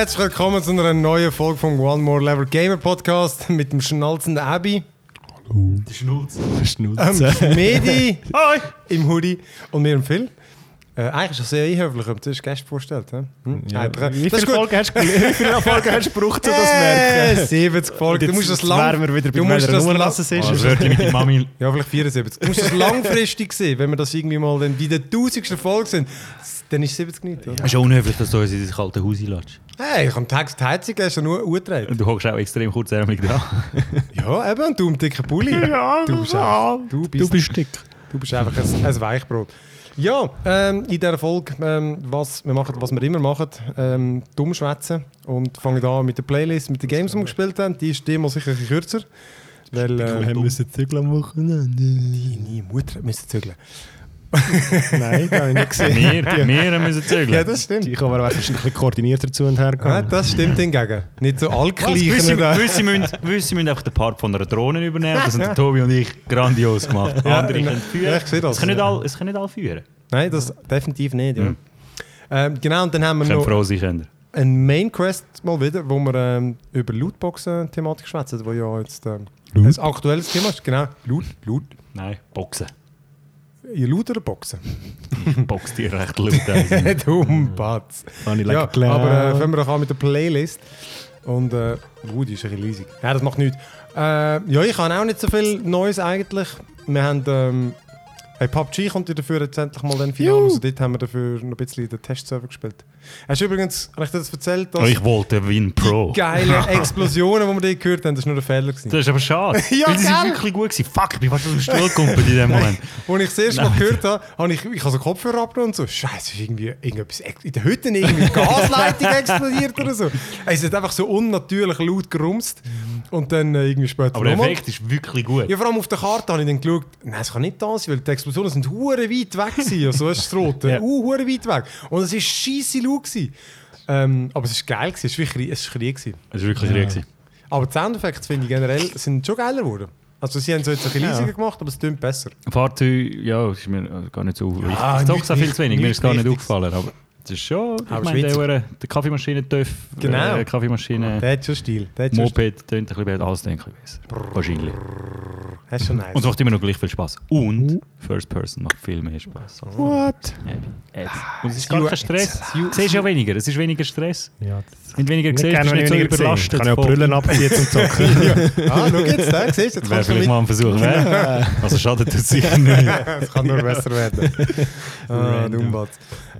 Herzlich willkommen zu einer neuen Folge vom One More Level Gamer Podcast mit dem schnalzenden Abby, Die Schnauze. ähm, Medi im Hoodie und mir im Phil. Äh, eigentlich ist das sehr einhöflich, aber du hast Gäste vorgestellt. Hm? Ja. Wie Das viele. Folgen hast du wie viele Folgen hast du gebraucht, um das zu merken? 70 Folgen. Du musst das lang... wir wieder bei du musst meiner das Nummer, es ist. Also wirklich mit der Mami. Ja, vielleicht 74. Du musst das langfristig sehen, wenn wir das irgendwie mal dann bei der tausendsten Folge sind. Dann ist 70 nicht, oder? Es ist unhöflich, dass du uns in das kalte Haus einlässt. Hey, ich habe Tag die Heizung hast du nur angetragen. Du hockst auch extrem kurzärmlich dran. Ja, eben, und du im dicken Pulli. Ja, Du bist, ja. du bist, Du bist dick. du bist einfach ein, ein Weichbrot. Ja, ähm, in dieser Folge, ähm, was wir machen, was wir immer machen, ähm, dumm schwätzen und fangen an mit der Playlist, mit den Games, die wir gespielt haben. Die ist diesmal sicher ein bisschen kürzer. Weil äh, Wir müssen Zügel am Wochenende. deine Mutter müssen zügeln. Nein, das habe ich nicht gesehen. Wir, wir müssen zügeln. Ja, das stimmt. Die kommen aber wahrscheinlich ein bisschen koordinierter zu und her Ja, gehen. das stimmt hingegen. Nicht so allgleichen. Gewisse, müssen, gewisse müssen einfach den Part von einer Drohne übernehmen. Das haben der Tobi und ich grandios gemacht. Andere Ja, können führen. ja, ich sehe das. Es können nicht alle, es können nicht alle führen. Nein, das definitiv nicht. Ja. Mhm. Ähm, genau, und dann haben wir Können noch froh sein können. ein Main Quest mal wieder, wo wir ähm, über Lootboxen-Thematik schwätzen, wo ja jetzt ähm, ein aktuelles Thema ist. Genau, Loot, Loot. Nein, Boxen. Loot oder Boxen? Boxt dir recht laut. ein. Dumm Batz. Ja, a aber äh, fangen wir doch an mit der Playlist. Und, äh, uh, die ist ein bisschen. Ja, das macht nichts. Äh, ja, ich habe auch nicht so viel Neues eigentlich. Wir haben, ähm, hey, PUBG kommt ja dafür jetzt endlich mal dann Final. Also dort haben wir dafür noch ein bisschen den Testserver gespielt. Hast du übrigens, habe ich dir das erzählt, dass Oh, ich wollte Win Pro. geile Explosionen, die wir dort gehört haben, das war nur ein Fehler. Gewesen. Das ist aber schade. Ja, Weil sie sind wirklich gut gewesen. Fuck, ich bin fast aus dem Stuhl gekommen in dem Moment. Als ich das erste Mal gehört habe, habe ich, ich habe so Kopfhörer abgenommen und so, Scheiße, ist irgendwie irgendetwas in der Hütte irgendwie Gasleitung explodiert oder so. Es hat einfach so unnatürlich laut gerumst und dann äh, irgendwie später Aber der. Effekt ist wirklich gut. Ja, vor allem auf der Karte habe ich dann geschaut, nein, es kann nicht da sein, weil die Explosionen sind hure weit weg gewesen. Also, das ist Rote, Ja. uh, hure weit weg. Und es war scheisse gewesen. Ähm, aber es war geil, gewesen. es war wirklich es war Krieg. gewesen. Es war wirklich ja. gewesen. Aber die Soundeffekte, finde ich generell, sind schon geiler geworden. Also sie haben es jetzt ein bisschen Ja. leisiger gemacht, aber es klingt besser. Fahrzeug, ja, ist mir äh, gar nicht so. Ah, ich nichts sage viel zu wenig, mir ist nichts gar nicht aufgefallen. Aber es ist schon, ich Aber meine, der. Hure- der Kaffeemaschine-Töff, Genau. äh, Kaffeemaschine, Der hat schon Stil. Der hat Moped, tönt ein bisschen besser, alles tönt ein bisschen besser. Wahrscheinlich. Das ist schon nice. Und es macht immer noch gleich viel Spaß. Und First Person macht viel mehr Spaß. What? Ja, jetzt. Und es ist gar You- kein Stress. Du siehst ja weniger, es ist weniger Stress. Ja, Wenn du weniger ich siehst, bist du nicht ich so überlastet. Ich kann ja auch Brüllen abziehen zum Zocken. ah, schau jetzt, da, siehst du, jetzt Wäre vielleicht mal ein Versuch, ne? Also schadet das sicher nicht. Es kann nur besser werden. ah. Dummbatz.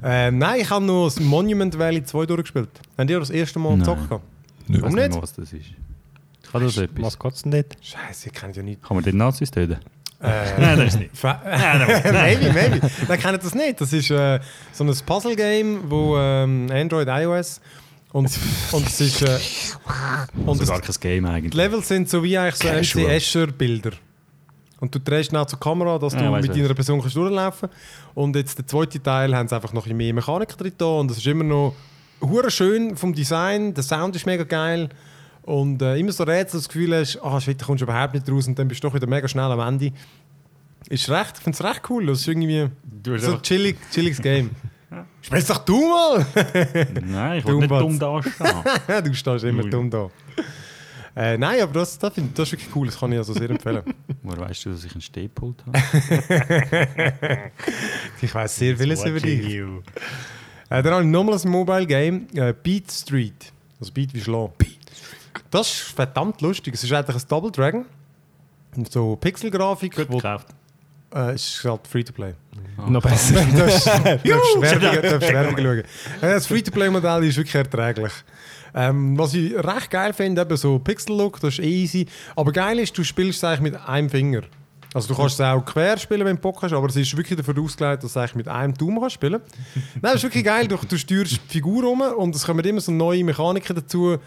Ähm, nein, ich habe noch das Monument Valley 2 durchgespielt. Habt ihr das erste Mal Nein. gezockt? gehabt? Ich Warum weiß nicht? was das ist. Kann das etwas? Was kotzt denn dort? Scheiße, ich kenne ja nicht. Kann man den Nazis töten? Äh, Nein, das ist nicht. Maybe, maybe. Dann kennt das nicht. Das ist äh, so ein Puzzle-Game, wo ähm, Android, iOS und, und es ist... Äh, und Also gar kein Game die eigentlich. Level sind so wie eigentlich so. MC Escher-Bilder. Und du drehst nach zur Kamera, dass du Ja, mit deiner Person kannst durchlaufen Und jetzt der zweite Teil haben sie einfach noch ein mehr Mechanik drin da und es ist immer noch hure schön vom Design, der Sound ist mega geil und äh, immer so Rätsel, das Gefühl hast, ah shit, da kommst du überhaupt nicht raus und dann bist du doch wieder mega schnell am Ende. Ist recht, ich finde es recht cool, das ist irgendwie so ein chillig, chilliges Game. Spielst doch du mal! Nein, ich will nicht dumm dastehen. du stehst immer Ui. dumm da. Äh, nein, aber das, das, find, das ist wirklich cool, das kann ich also sehr empfehlen. Woher weißt du, dass ich einen Stehpult habe? Ich weiß sehr vieles über dich. Äh, dann habe ich nochmal ein Mobile Game, äh, Beat Street. Also Beat wie Schlagen. Das ist verdammt lustig. Es ist eigentlich ein Double Dragon. Und so Pixelgrafik. Gut gekauft. Äh, es ist halt Free-to-Play. Noch besser. Du darfst Werbung schauen. Das Free-to-Play-Modell ist wirklich erträglich. Ähm, was ich recht geil finde, eben so Pixel-Look, das ist easy. Aber geil ist, du spielst es eigentlich mit einem Finger. Also du kannst es auch quer spielen, wenn du Bock hast, aber es ist wirklich dafür ausgelegt, dass du eigentlich mit einem Daumen kannst spielen Nein, das ist wirklich geil. Du, du steuerst die Figur um und es kommen immer so neue Mechaniken dazu,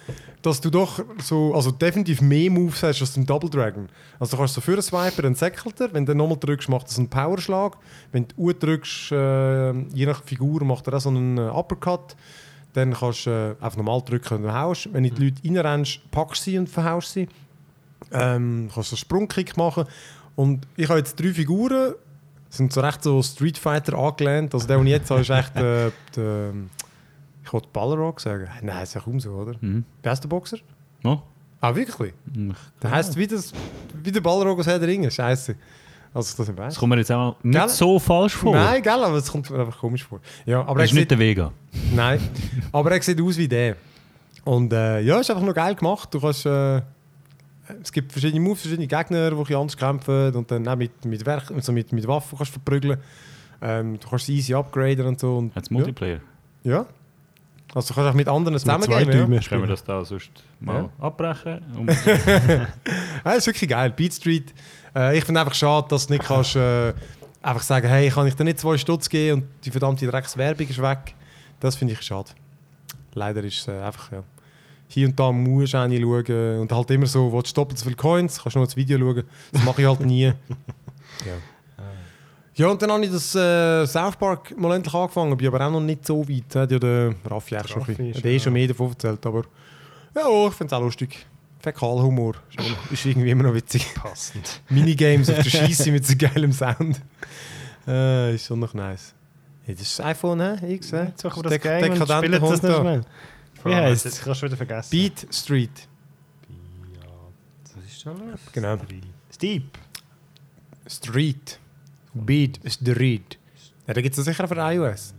dass du doch so, also definitiv mehr Moves hast als im Double Dragon. Also du kannst so für einen Swiper, dann säckelt er, wenn du nochmal drückst, macht er so einen Powerschlag. Wenn du U drückst, äh, je nach Figur, macht er auch so einen äh, Uppercut. Dann kannst du äh, einfach normal drücken und haust. Wenn du die Leute reinrennst, packst du sie und verhaust sie. Ähm, kannst du einen Sprungkick machen. Und ich habe jetzt drei Figuren, sind so recht so Street Fighter angelehnt. Also der, den ich jetzt habe, ist echt äh, der, Ich wollte Balrog sagen. Nein, ist ja kaum so, oder? Mhm. Ist der Boxer? No? Ah, wirklich? Ich- Der heisst wie, das, wie der Balrog aus Herr der Ringe. Scheiße. Also das nicht. Das kommt mir jetzt auch nicht Gell? so falsch vor. Nein, gell, aber es kommt mir einfach komisch vor. Ja, aber das er ist nicht sieht, der Vega. Nein, aber er sieht aus wie der. Und äh, ja, ist einfach noch geil gemacht. Du kannst, äh, es gibt verschiedene Moves, verschiedene Gegner, die ein anders kämpfen und dann auch mit, mit, Werk, also mit, mit Waffen kannst du verprügeln. Ähm, du kannst sie easy upgraden und so. Und, Hat es Multiplayer? ja. ja. Also du kannst auch mit anderen zusammen zwei gehen. Ja. Können wir das da sonst mal abbrechen? Und Ja, das ist wirklich geil. Beat Street. Äh, ich finde einfach schade, dass du nicht kannst, äh, einfach sagen hey, kann ich dir nicht zwei Stutz geben und die verdammte Dreckswerbung ist weg. Das finde ich schade. Leider ist es äh, einfach, ja. Hier und da musst du auch nicht schauen und halt immer so, willst du doppelt so viele Coins, kannst du nur das Video schauen. Das mache ich halt nie. ja. Ja, und dann habe ich das äh, South Park mal endlich angefangen, bin aber auch noch nicht so weit. Hat ja der Raffi auch schon, ein bisschen- ist eh ja- schon mehr davon erzählt, aber ja, ich finde es auch lustig. Fäkalhumor ist, ist irgendwie immer noch witzig. Passend. Minigames auf der Scheisse mit so geilem Sound. Äh, ist schon noch nice. Ja, das ist das iPhone, hä? X, hä? Jetzt suchen wir Der- das Game und spielen das Hund nicht da. Wie heisst jetzt- es? Kannst du wieder vergessen. Beat Street. Was ist da los? Genau. Steep. Street. Beat Street. Ja, da gibt es sicher für iOS.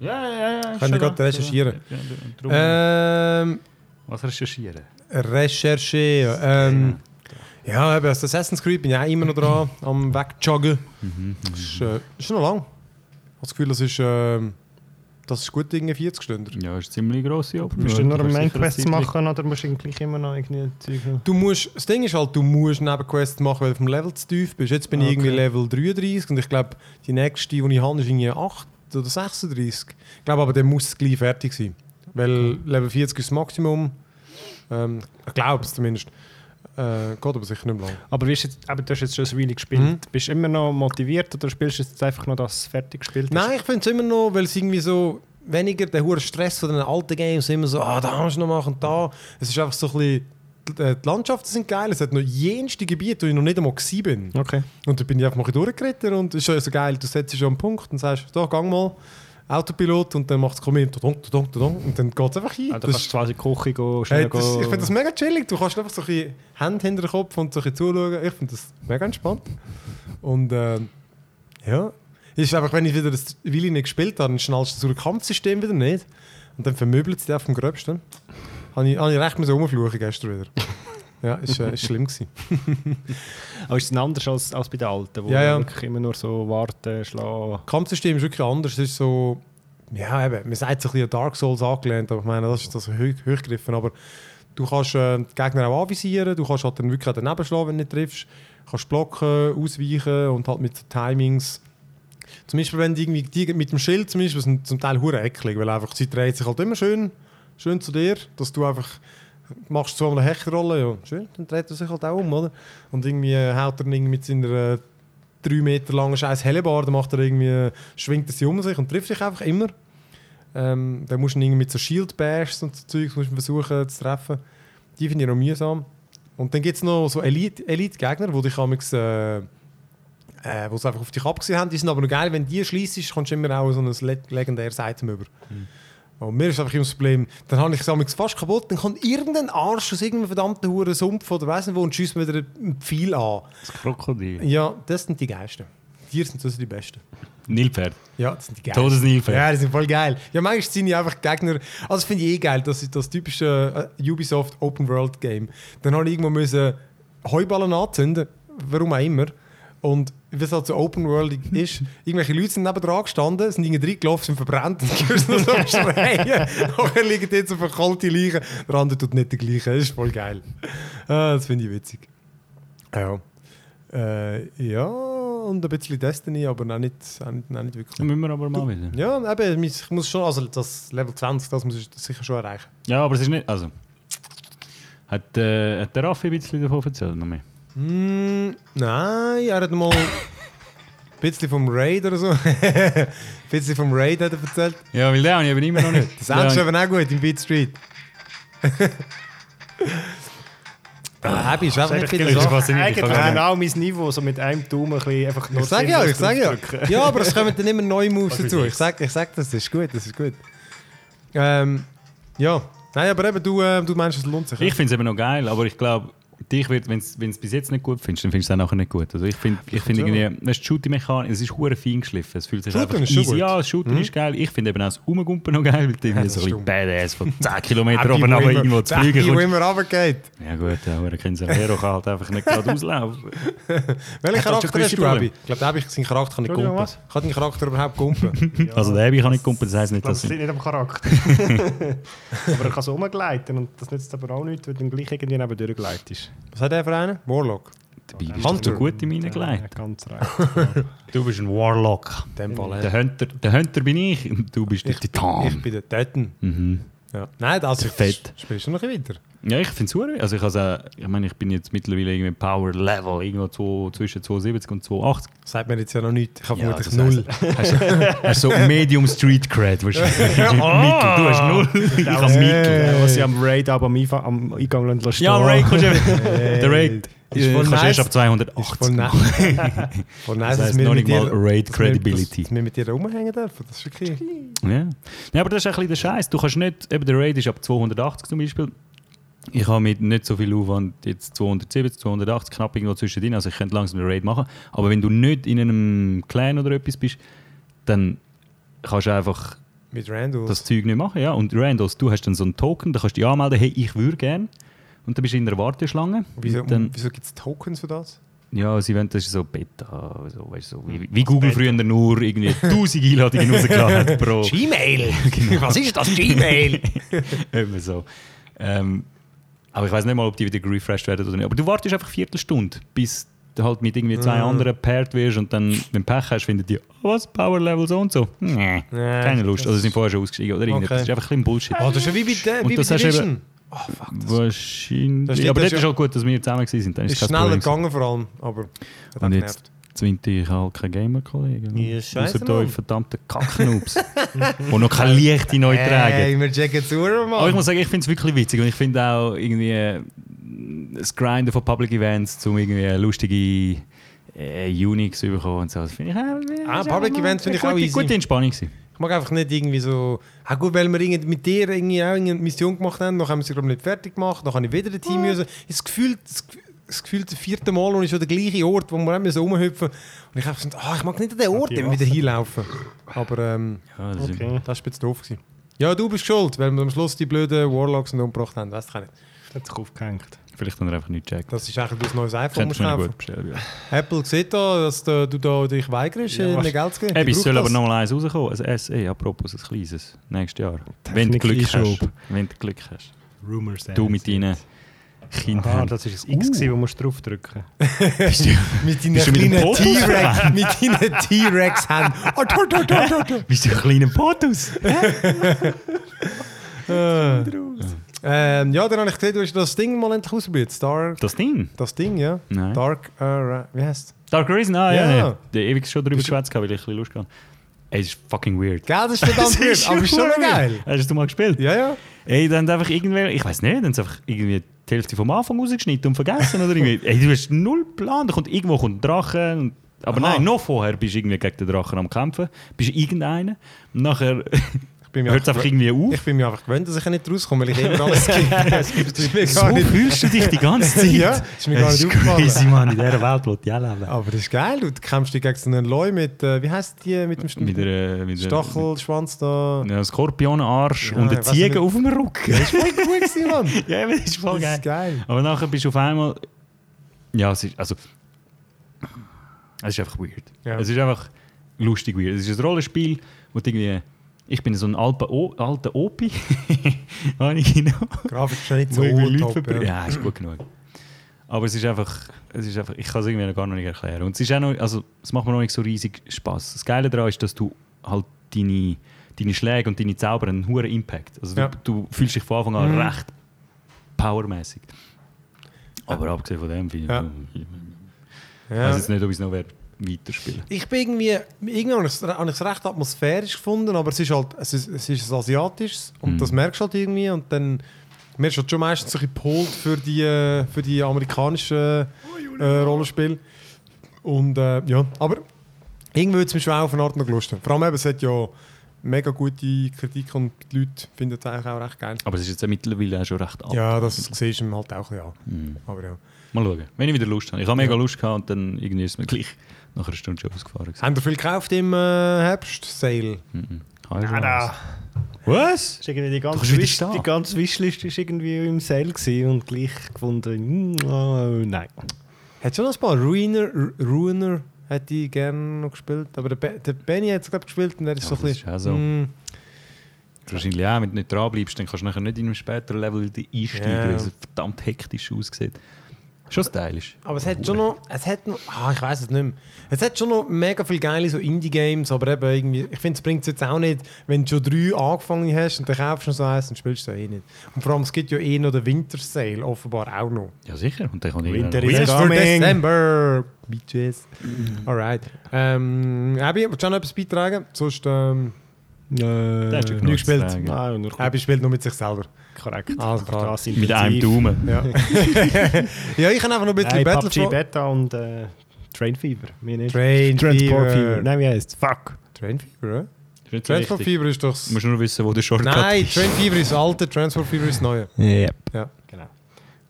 Ja, ja, ja. Könnt ihr gerade recherchieren. Ja, ja, Ähm, Was recherchieren? recherchieren. Ähm, ja, eben, also Assassin's Creed bin ich auch immer noch dran, am Wegjoggen. Das ist, äh, ist noch lang. Ich habe das Gefühl, das ist, ähm, das ist gut irgendwie 40 Stunden. Ja, ist ziemlich grosse Open Musst du nur kannst Main sicher eine Quests Zeit lang- machen oder musst du gleich immer noch irgendwie Zeug Du musst, das Ding ist halt, du musst Nebenquests machen, weil du vom Level zu tief bist. Jetzt bin ich Okay. irgendwie Level 33 und ich glaube, die nächste, die ich habe, ist irgendwie 8 oder 36. Ich glaube aber, dann muss gleich fertig sein. Weil Level 40 ist das Maximum. Ähm, ich glaube es zumindest. Äh, geht aber sicher nicht mehr lang. Aber wie ist jetzt, eben, du hast jetzt schon ein Weile gespielt. Mhm. Bist du immer noch motiviert oder spielst du jetzt einfach noch das fertig gespielt hast? Nein, ich finde es immer noch, weil es irgendwie so weniger der hohe Stress von den alten Games immer so, ah, da musst du noch machen, da. Es ist einfach so ein bisschen, die, äh, die Landschaften sind geil, es hat noch jenste Gebiete, wo ich noch nicht einmal gewesen bin. Okay. Und da bin ich einfach mal durchgeritten und es ist schon so geil, du setzt dich schon am Punkt und sagst, da, gang mal, Autopilot und dann macht es tudung, und dann geht es einfach hin. Also Das kannst ist- du quasi kochen, gehen, schnell Hey, das, ich finde das mega chillig. Du kannst einfach so ein Hände hinter den Kopf und so ein zuschauen. Ich finde das mega entspannt. Und äh, ja, ist einfach, wenn ich wieder das Weile nicht gespielt habe, dann schnallst du das Kampfsystem wieder nicht. Und dann vermöbelt es dich auf dem Gröbsten. Habe ich, habe ich recht müssen rumfluchen gestern wieder. Ja, ist, äh, ist schlimm gewesen. Aber ist es anders als, als bei den alten, wo Ja, ja. wirklich immer nur so warten, schlagen. Das Kampfsystem ist wirklich anders. Es ist so, ja, eben, man sagt so ein bisschen an Dark Souls angelehnt, aber ich meine, das ist das hoch, hochgegriffen. Aber du kannst äh, die Gegner auch anvisieren, du kannst halt dann wirklich daneben schlagen, wenn du nicht triffst. Du kannst blocken, ausweichen und halt mit Timings. Zum Beispiel, wenn die irgendwie die mit dem Schild zum Beispiel, sind zum Teil hure eklig, weil einfach sie dreht sich halt immer schön, schön zu dir, dass du einfach machst so eine Hechtrolle, ja, schön, dann dreht er sich halt auch um, oder? Und irgendwie äh, haut er irgendwie mit seiner äh, drei Meter langen scheiß Hellebar, macht er irgendwie, äh, schwingt er sie um sich und trifft sich einfach immer. Ähm, dann musst du ihn irgendwie mit so Shield Bash und so Zeugs musst du versuchen zu treffen. Die finde ich noch mühsam. Und dann gibt es noch so Elite- Elite-Gegner, die dich amigs, äh, äh, einfach auf dich abgesehen haben. Die sind aber noch geil, wenn die schließt, kommst du immer auch so ein le legendäres Item über. Und mir ist einfach immer das Problem, dann habe ich es fast kaputt, dann kommt irgendein Arsch aus irgendeinem verdammten Huren Sumpf oder weiss nicht wo und schießt mir wieder einen Pfeil an. Das Krokodil. Ja, das sind die geilsten. Die sind das die besten. Nilpferd. Ja, das sind die geilsten. Todesnilpferd. Ja, die sind voll geil. Ja, manchmal sind die einfach Gegner. Also, das finde ich eh geil. Das ist das typische äh, Ubisoft Open World Game. Dann habe ich irgendwo müssen Heuballen anzünden. Warum auch immer. Und wie es halt so Open World ist, irgendwelche Leute sind neben dran gestanden, sind irgendwie reingelaufen, sind verbrannt und hörst noch so Schreien. Nachher liegen jetzt auf einer kalten Leiche. Der andere tut nicht der gleiche. Das ist voll geil. Ah, das finde ich witzig. Ja. Äh, ja, und ein bisschen Destiny, aber noch nicht, auch nicht, auch nicht wirklich. Das müssen wir aber mal wieder. Ja, eben, ich muss schon, also das Level 20, das muss ich sicher schon erreichen. Ja, aber es ist nicht. Also. Hat, äh, hat der Raffi ein bisschen davon erzählt? Noch mehr? Hm, nein, er hat mal ein bisschen vom Raid oder so. ein bisschen vom Raid hat er erzählt. Ja, weil der habe ich eben immer noch nicht. Das ist eben auch gut im Beat Street. Ah, Happy ist einfach nicht viel Das ist Sache. faszinierend. Ich Eigentlich genau mein Niveau, so mit einem Daumen ein bisschen einfach nur Ich sag ja, ich sag ja. Ja, aber es kommen dann immer neue Moves dazu. Ich sag, ich sag, das ist gut, das ist gut. Ähm, ja. Nein, aber eben, du, äh, du meinst, es lohnt sich. Ich finde es eben noch geil, aber ich glaube, dich wird, wenn du es bis jetzt nicht gut findest, dann findest du es auch nachher nicht gut. Also ich finde ich find irgendwie, du, die Shooting-Mechanik, es ist hure fein geschliffen. Es fühlt sich Shooten einfach ist easy. Ja, das Shooting ist geil. Ich finde eben auch das Umgumpen noch geil, weil du irgendwie so ein bisschen badass von 10 Kilometer Der, oben wo aber immer- irgendwo zu der, fliegen die, wo kommst. immer runtergeht. Ja gut, der hure Kinservero kann halt einfach nicht gerade auslaufen. Welchen Charakter hast du? Abi? Ich glaube, habe ich seinen Charakter kann nicht was? Kann deinen Charakter überhaupt kumpen? Also der Abby kann nicht kumpen, das heisst Ich nicht, glaube, dass... das liegt nicht am Charakter. aber er kann so rumgleiten und das nützt aber auch nichts, wenn du dann gleich irgendwie neben durchgleitest. Was hat der für einen? Warlock. Dabei bist Hunter. du so gut in meinen Geleit. Ja, ganz recht. Du bist ein Warlock. In dem Fall. Der Hunter, der Hunter bin ich und du bist der Ich Titan. bin der Titan. Mhm. Ja. Nein, das ist Fett. Spielst du noch ein bisschen weiter? Ja, ich finde es super. Also ich, also, ich meine, ich bin jetzt mittlerweile irgendwie Power Level irgendwo zwei, zwischen 270 und 280. Sagt mir jetzt ja noch nichts. Ich habe Ja, vermutlich null. Hast so Medium Street Cred. Weißt du? Mittel. Du hast null. Ich habe Mittel. was sie am Raid aber am, Eingang lassen Ja. Raid kommst du eben. Hey. Der Raid Ist voll kannst du erst nice. ab 280 Ist voll nice. Voll nice, Das dass heisst wir noch mit nicht mal dir- Raid dass Credibility. Dass wir mit dir rumhängen dürfen. Das ist wirklich... Ja. ja, aber das ist ein bisschen der Scheiß. Du kannst nicht, eben der Raid ist ab 280 zum Beispiel. Ich habe mit nicht so viel Aufwand jetzt 270, 280 knapp irgendwo zwischendrin, also ich könnte langsam den Raid machen. Aber wenn du nicht in einem Clan oder etwas bist, dann kannst du einfach das Zeug nicht machen. Ja? Und Randos, du hast dann so einen Token, da kannst du dich anmelden, hey, ich würde gerne. Und dann bist du in der Warteschlange. Wieso, dann, wieso gibt es Tokens für das? ja, sie wollen, das ist so Beta, so, weißt, so, wie, wie Google früher nur irgendwie 1000 Einladungen rausgeladen hat pro... Gmail! Was ist das Gmail? Immer so. Ähm, aber ich weiß nicht mal, ob die wieder refreshed werden oder nicht. Aber du wartest einfach eine Viertelstunde, bis du halt mit irgendwie zwei Mhm. anderen paired wirst und dann, wenn du Pech hast, findet die, oh, was, Power Level so und so. Nee, keine Lust. Also sind vorher schon ausgestiegen oder irgendetwas. Okay. Das ist einfach ein bisschen Bullshit. Oh, das ist ja wie bei, Und wie bei Division. Oh, fuck. Das Wahrscheinlich. Das stimmt, aber das das ist auch gut, dass wir zusammen waren. Dann ist ist schneller Problem. gegangen vor allem, aber hat auch Und jetzt zwingt ich halt keine Gamer-Kollegen. Ja, scheisse, Außer euch verdammten Kacknoobs. die noch kein Licht in euch tragen. Hey, wir checken zu, Mann. Aber ich muss sagen, ich finde es wirklich witzig und ich finde auch irgendwie äh, das Grinden von Public Events, um irgendwie lustige äh, Unix zu bekommen und so. Das finde ich äh, Ah, Public Events finde ich auch easy. gute Entspannung gewesen. Ich mag einfach nicht irgendwie so. Ah, gut, weil wir irgendwie mit dir irgendwie auch eine Mission gemacht haben, noch haben wir sie glaube ich nicht fertig gemacht, dann habe ich wieder ein Team müssen. Das Gefühl, das, das Gefühl, das vierte Mal und ist schon der gleiche Ort, wo wir auch so rumhüpfen. Und ich habe gesagt, ah, ich mag nicht an den Ort immer wieder hinlaufen. Aber ähm, Ja, das ist- Okay. das war ein bisschen doof. Gewesen. Ja, du bist schuld, weil wir am Schluss die blöden Warlocks umgebracht haben. Weißt du nicht. Hat sich aufgehängt. Vielleicht haben wir einfach nicht gecheckt. Das ist eigentlich das neues iPhone mir kaufen. gut bestellen. Ja. Apple sieht da, dass du, du da dich weigerst, Ja, mir Geld zu geben. Hey, es soll aber das. noch mal eins rauskommen. Ein SE, apropos, ein kleines. Nächstes Jahr. Wenn du Glück hast. Wenn du Glück hast. Rumors. Du mit deinen Ah, Kindern. das ist ein X, Uh. wo musst du draufdrücken. Bist du- Mit deinen du kleinen T-Rex, mit deinen T-Rex-Händen. Bist du ein kleiner Potus? Ähm, ja, dann habe ich gesehen, du hast das Ding mal endlich ausprobiert. Star, Das Ding? das Ding, ja. Nein. Dark, Ra- wie heißt Dark Risen? Ah, ja. Ja. Der ewig schon drüber du- geschwätzt, weil ich ein bisschen Lust hatte. Ey, ist fucking weird. Gell, das ist verdammt weird, aber ist schon geil. Hast du mal gespielt? Ja, ja. Ey, dann einfach irgendwie, ich weiß nicht, dann einfach irgendwie die Hälfte vom Anfang rausgeschnitten und vergessen oder irgendwie. Ey, du hast null Plan, da kommt irgendwo kommt ein Drache. Und, aber Aha. nein, noch vorher bist du irgendwie gegen den Drachen am Kämpfen. Bist du irgendeiner. Nachher bin mir einfach irgendwie auf. ich bin mir einfach gewöhnt, dass ich nicht rauskomme, weil ich immer alles mir so gar nicht. fühlst du dich die ganze Zeit. Ja, ist mir gar Das nicht ist crazy, aufgefallen. Mann. In dieser Welt, wo die auch leben. Aber das ist geil, du kämpfst dich gegen so einen Leu mit, äh, wie heißt die, mit dem St Mit der, mit der, Stachelschwanz da. Ja, Skorpionenarsch Ja, und ich eine Ziege auf dem Rücken. Das ist voll gut gewesen, Mann. ja, das ist voll Das geil. ist geil. Aber nachher bist du auf einmal. Ja, es ist. Also. Es ist einfach weird. Ja. Es ist einfach lustig weird. Es ist ein Rollenspiel, wo du irgendwie. Ich bin so ein alter, o alter Opi. Habe ich genau. Grafik ist nicht so Leute ja. ja, ist gut genug. Aber es ist einfach. Es ist einfach ich kann es irgendwie noch gar noch nicht erklären. Und es ist auch noch. Also, es macht mir noch nicht so riesig Spaß. Das Geile daran ist, dass du halt deine. Deine Schläge und deine Zauber einen hohen Impact. Also Ja. du, du fühlst dich von Anfang an Mhm. recht powermäßig. Aber abgesehen von dem, finde ich, Ja. ich Ja. weiß jetzt nicht, ob ich es noch werde weiterspielen. Ich bin irgendwie, irgendwann habe ich es- habe ich es recht atmosphärisch gefunden, aber es ist halt, es ist, es ist ein asiatisches und Mhm. das merkst du halt irgendwie und dann, mir ist halt schon meistens ein bisschen gepolt für die, für die amerikanischen äh, Rollenspiele und äh, ja, aber irgendwie würde es mich schon auch auf eine Art noch gelustet. Vor allem eben, es hat ja mega gute Kritik und die Leute finden es eigentlich auch recht geil. Aber es ist jetzt ja mittlerweile auch schon recht alt. Ja, das siehst du halt auch an. Mhm. Aber ja. Mal schauen, wenn ich wieder Lust habe. Ich habe mega Ja. Lust gehabt und dann irgendwie ist es mir gleich nach einer Stunde schon ausgefahren. Haben ihr viel gekauft im äh, Herbst-Sale? Mhm. Ah, da. Was? Ist irgendwie die ganze, Wish, die ganze Wishlist ist irgendwie im Sale und gleich gefunden, mm, oh, nein. Hat schon noch ein paar. Ruiner, Ru- Ruiner hätte ich gerne noch gespielt. Aber der, Be der Benny hat es, glaube gespielt und er ist Ja, so ein das bisschen... ist auch so. mm, Wahrscheinlich auch, wenn du nicht dran bleibst, dann kannst du nachher nicht in einem späteren Level einsteigen, Ja. weil es verdammt hektisch aussieht. Schon stylisch. Aber es hat schon noch, es hat noch, ah, ich weiß es nicht mehr. Es hat schon noch mega viele geile so Indie-Games, aber eben irgendwie, ich finde, es bringt es jetzt auch nicht, wenn du schon drei angefangen hast und dann kaufst du noch so eins, dann spielst du eh nicht. Und vor allem, es gibt ja eh noch den Winter-Sale, offenbar auch noch. Ja, sicher. Und dann kann ich Winter is Winter coming. December! Bitches. Alright. Ähm, Abby, willst du noch etwas beitragen? Sonst, ähm, Äh, nicht gespielt. Nein, nur Abby spielt nur mit sich selber. Korrekt. Klar. Das Mit einem. Daumen. Ja, ja ich kann einfach noch ein bisschen Nein, PUBG Battlefront... Beta und äh, Train Fever. Mir nicht. Train Transport Fever. Fever. Nein, wie heißt Fuck. Train Fever, oder? Transport. Fever ist doch... Du musst nur wissen, wo der Shortcut Nein, ist. Train Fever ist das alte, Transport Fever ist das neue. Yep. Ja. Genau.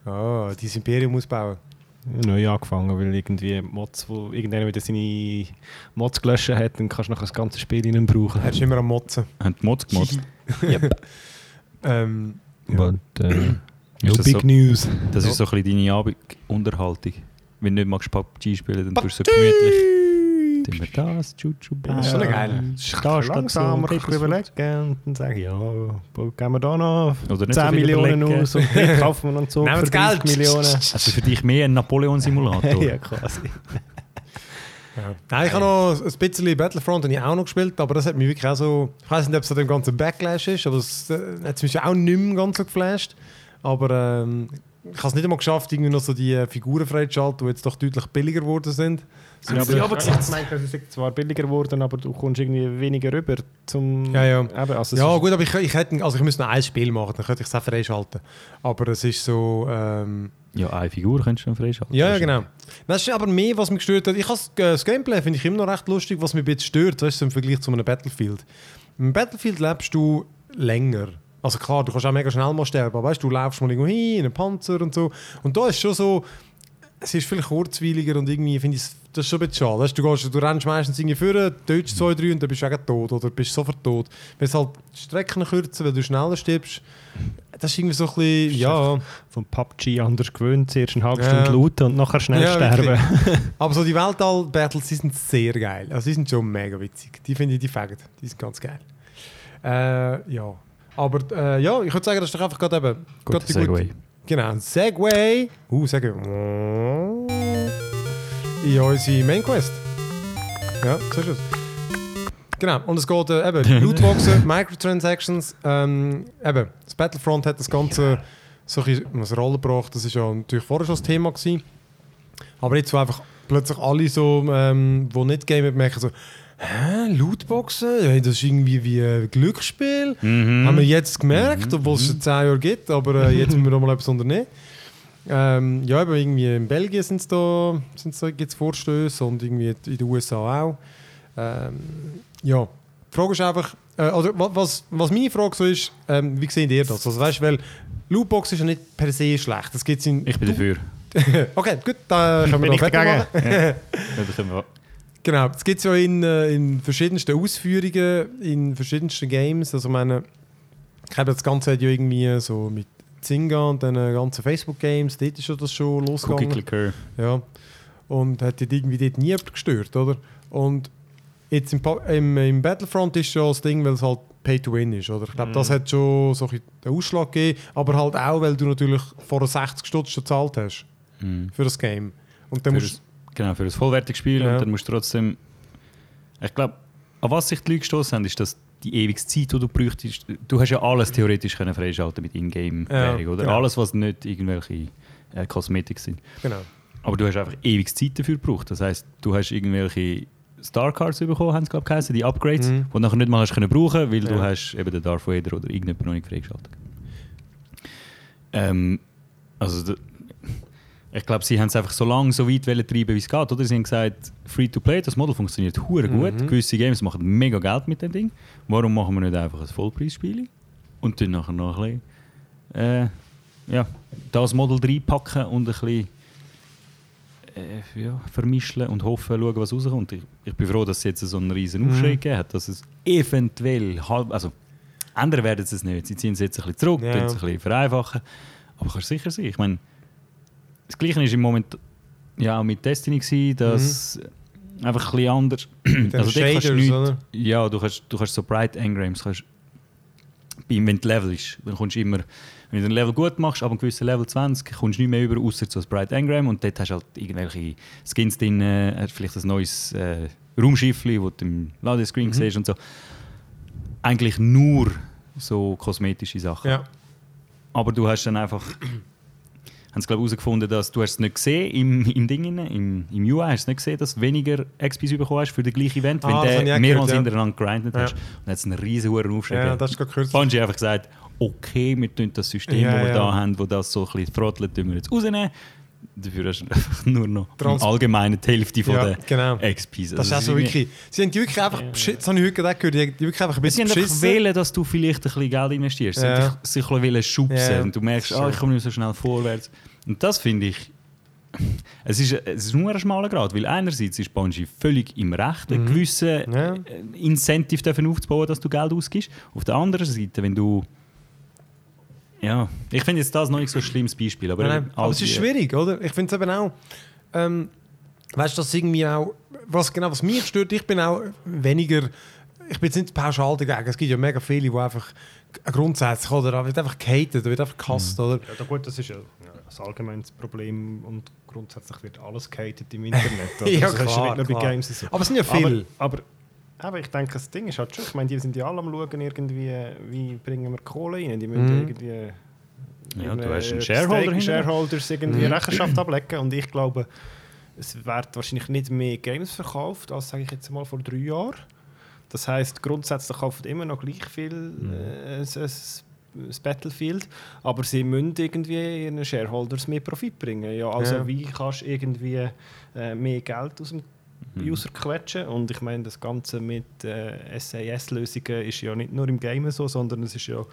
Ah, dein Imperium ausbauen. Neu angefangen, weil irgendwie Mods, wo irgendjemand wieder seine Mods gelöscht hat, dann kannst du nachher das ganze Spiel in brauchen. Er ist immer am Motzen. Haben die Mods gemoddet? ähm, But, äh, no Ist das big so? news. Das ist so ein bisschen deine Abend Unterhaltung. Wenn du nicht magst PUBG spielen, dann tust du so gemütlich. Tun wir das, Chuchu Das ist schon geil. Langsam, ich überlegen und dann sage ich, ja, gehen wir da noch Oder nicht so 10 viel Millionen überlegen. aus und kaufen wir noch einen Zug Nehmen wir für das 30 Geld. Millionen. Also für dich mehr ein Napoleon-Simulator. ja, quasi. Ja. Nein, ich habe noch ein bisschen Battlefront habe ich auch noch gespielt, aber das hat mich wirklich auch so... Ich weiß nicht, ob es an dem ganzen Backlash ist, aber es äh, hat mich auch nicht mehr ganz so geflasht. Aber ähm, ich habe es nicht einmal geschafft, irgendwie noch so die Figuren freizuschalten, die jetzt doch deutlich billiger geworden sind. Ja, aber sie ich meine, es ist zwar billiger geworden, aber du kommst irgendwie weniger rüber zum... Ja, ja. Eben, also Ja gut, aber ich, ich, hätte, also ich müsste noch ein Spiel machen, dann könnte ich es auch freischalten. Aber es ist so... Ähm, Ja, eine Figur könntest du dann freischalten. Ja, ja, genau. Das ist aber mehr, was mich gestört hat. Ich has, äh, das Gameplay finde ich immer noch recht lustig, was mich ein bisschen stört, weißt du, im Vergleich zu einem Battlefield. Im Battlefield lebst du länger. Also klar, du kannst auch mega schnell mal sterben, aber weißt du, du läufst mal irgendwo hin, in einen Panzer und so. Und da ist schon so, es ist viel kurzweiliger und irgendwie finde ich das ist schon ein bisschen schade. Weißt, du, gehst, du rennst meistens irgendwie vor, tötest zwei, drei und dann bist du auch tot oder bist sofort tot. Wenn es halt die Strecken kürzen, weil du schneller stirbst, das ist irgendwie so ein bisschen, ja... Von PUBG anders gewöhnt, zuerst eine halbe Ja. Stunde looten und nachher schnell Ja, sterben. Aber so die Weltall-Battles, die sind sehr geil. Also die sind schon mega witzig. Die finde ich, die faggen. Die sind ganz geil. Äh, ja. Aber äh, ja, ich würde sagen, das ist doch einfach gerade eben... Guter gerade die gute- Genau, Segway. Uh, Segway. In unsere Main Quest. Ja, so ist es. Genau, und es geht äh, eben Lootboxen, Microtransactions. Ähm, eben, das Battlefront hat das Ganze so ein bisschen Rolle gebracht. Das ist ja natürlich vorher schon das Thema gewesen. Aber jetzt, wo einfach plötzlich alle so, ähm, die nicht gamen, merken so, hä, Lootboxen? Das ist irgendwie wie ein Glücksspiel. Mhm. Haben wir jetzt gemerkt, obwohl es schon 10 Jahre gibt, aber äh, jetzt müssen wir da mal etwas unternehmen. Ähm, ja, aber irgendwie in Belgien sind's da, sind's da, gibt es Vorstöße und irgendwie in den USA auch. Ähm, ja, die Frage ist einfach, äh, wa- was, was meine Frage so ist, ähm, wie seht ihr das? Also weißt, weil Lootbox ist ja nicht per se schlecht. Das gibt's in, Ich bin dafür. okay, gut, da können wir noch ich fertig dagegen? machen. Ja, Genau, es gibt es ja in, äh, in verschiedensten Ausführungen, in verschiedensten Games. Also ich meine, ich habe das Ganze ja irgendwie so mit Zynga und den ganzen Facebook-Games, dort ist ja das schon Cookie losgegangen. Clicker. Ja. Und hat dort irgendwie dort nie gestört, oder? Und jetzt im, im, im Battlefront ist ja das Ding, weil es halt Pay to Win ist, oder? Ich glaube, das hat schon so ein bisschen den Ausschlag gegeben, aber halt auch, weil du natürlich vorher 60 Stutz schon gezahlt hast Mhm. für das Game. Und dann Für musst das, genau, für ein vollwertiges Spiel Ja. und dann musst du trotzdem. Ich glaube, an was sich die Leute gestoßen haben, ist, dass die ewige Zeit, die du bräuchtest, du hast ja alles theoretisch können freischalten mit Ingame-Währung, Ja, oder? genau. Alles, was nicht irgendwelche äh, Kosmetik sind. genau. Aber du hast einfach ewig Zeit dafür gebraucht. Das heisst, du hast irgendwelche Star-Cards bekommen, haben sie glaube ich die Upgrades, Mhm. die du nachher nicht mal hast können brauchen, weil du Ja. hast eben den Darth Vader oder irgendjemand noch nicht freigeschaltet. Ähm, also, Ich glaube, sie haben es einfach so lange so weit treiben, wie es geht. Oder sie haben gesagt, Free-to-Play, das Modell funktioniert hure gut. Mhm. Gewisse Games machen mega Geld mit dem Ding. Warum machen wir nicht einfach ein Vollpreisspiel? Und dann nachher noch ein bisschen, äh, ja, das Model reinpacken und ein bisschen äh, ja, vermischen und hoffen, schauen, was rauskommt. Ich, ich bin froh, dass es jetzt so einen riesen Aufschrei Mhm. gegeben hat, dass es eventuell halb, also ändern werden sie es nicht. Sie ziehen es jetzt ein bisschen zurück, Ja. ein bisschen vereinfachen. Aber kannst sicher sein. Ich meine, das Gleiche ist im Moment ja auch mit Destiny gewesen, dass einfach ein bisschen anders. Mhm. Also dort kannst du Shaders, nicht, ja, du kannst, du kannst so Bright Engrams, kannst, wenn du Level ist, dann kommst du immer, wenn du ein Level gut machst, ab einem gewissen Level 20, kommst du nicht mehr über, außer zu einem Bright Engram und dort hast du halt irgendwelche Skins drin, äh, vielleicht ein neues äh, Raumschiffli, wo du im Ladescreen Mhm. siehst und so. Eigentlich nur so kosmetische Sachen. Ja. Aber du hast dann einfach haben sie glaube herausgefunden, dass du hast es nicht gesehen im, im Ding, inne, im, im UI hast du nicht gesehen, dass du weniger XPs bekommen hast für das gleiche Event, wenn Ah, ich du mehrmals ja. hintereinander gerindet hast. Ja. Und dann hat es einen riesen hohen Aufschlag ja, das ist gerade. Bungie einfach gesagt, okay, wir tun das System, Ja, das wir ja. da haben, wo das so ein bisschen throttelt, wir jetzt rausnehmen. Dafür hast du einfach nur noch Trans- im Allgemeinen die Hälfte von Ja, der genau. XPs. Das ist Also auch so wirklich. Sie haben die wirklich einfach beschissen. Das habe ich heute gehört. Die haben wirklich einfach ein Sie bisschen haben einfach beschissen. wählen, dass du vielleicht ein bisschen Geld investierst. Sie Ja. haben dich bisschen schubsen. Ja, Und du merkst, ah, stimmt. ich komme nicht so schnell vorwärts. Und das finde ich. Es ist, es ist nur ein schmaler Grad, weil einerseits ist Bungie völlig im Recht, einen gewissen Mhm. Ja. äh, Incentive dafür aufzubauen, dass du Geld ausgibst. Auf der anderen Seite, wenn du. Ja, ich finde jetzt das noch nicht so ein schlimmes Beispiel. Aber, Nein, nein, aber es ist schwierig, oder? Ich finde es eben auch. Ähm, weißt du, das irgendwie auch. Was genau, was mich stört, ich bin auch weniger. Ich bin jetzt nicht pauschal dagegen. Es gibt ja mega viele, die einfach grundsätzlich oder da wird einfach gehatet, da wird einfach gehasst, Mhm. oder? Ja, gut, das ist ja, ein allgemeines Problem und grundsätzlich wird alles gehatet im Internet. oder? Ja, Also, das ist klar, nicht nur bei klar. Games so. Aber es sind ja viele. Aber, aber, aber ich denke, das Ding ist halt schon, ich meine, die sind ja alle am schauen, irgendwie, wie bringen wir Kohle rein. Die müssen Mhm. irgendwie Ja, du äh, hast einen Shareholder. Shareholders irgendwie Mhm. Rechenschaft ablegen und ich glaube, es wird wahrscheinlich nicht mehr Games verkauft, als sage ich jetzt mal vor drei Jahren. Das heißt grundsätzlich kaufen immer noch gleich viel Mhm. äh, es- das Battlefield, aber sie müssen irgendwie ihren Shareholders mehr Profit bringen. Ja, also Ja. wie kannst du irgendwie äh, mehr Geld aus dem. User quetschen? Und ich meine, das Ganze mit äh, SAS-Lösungen ist ja nicht nur im Game so, sondern es ist ja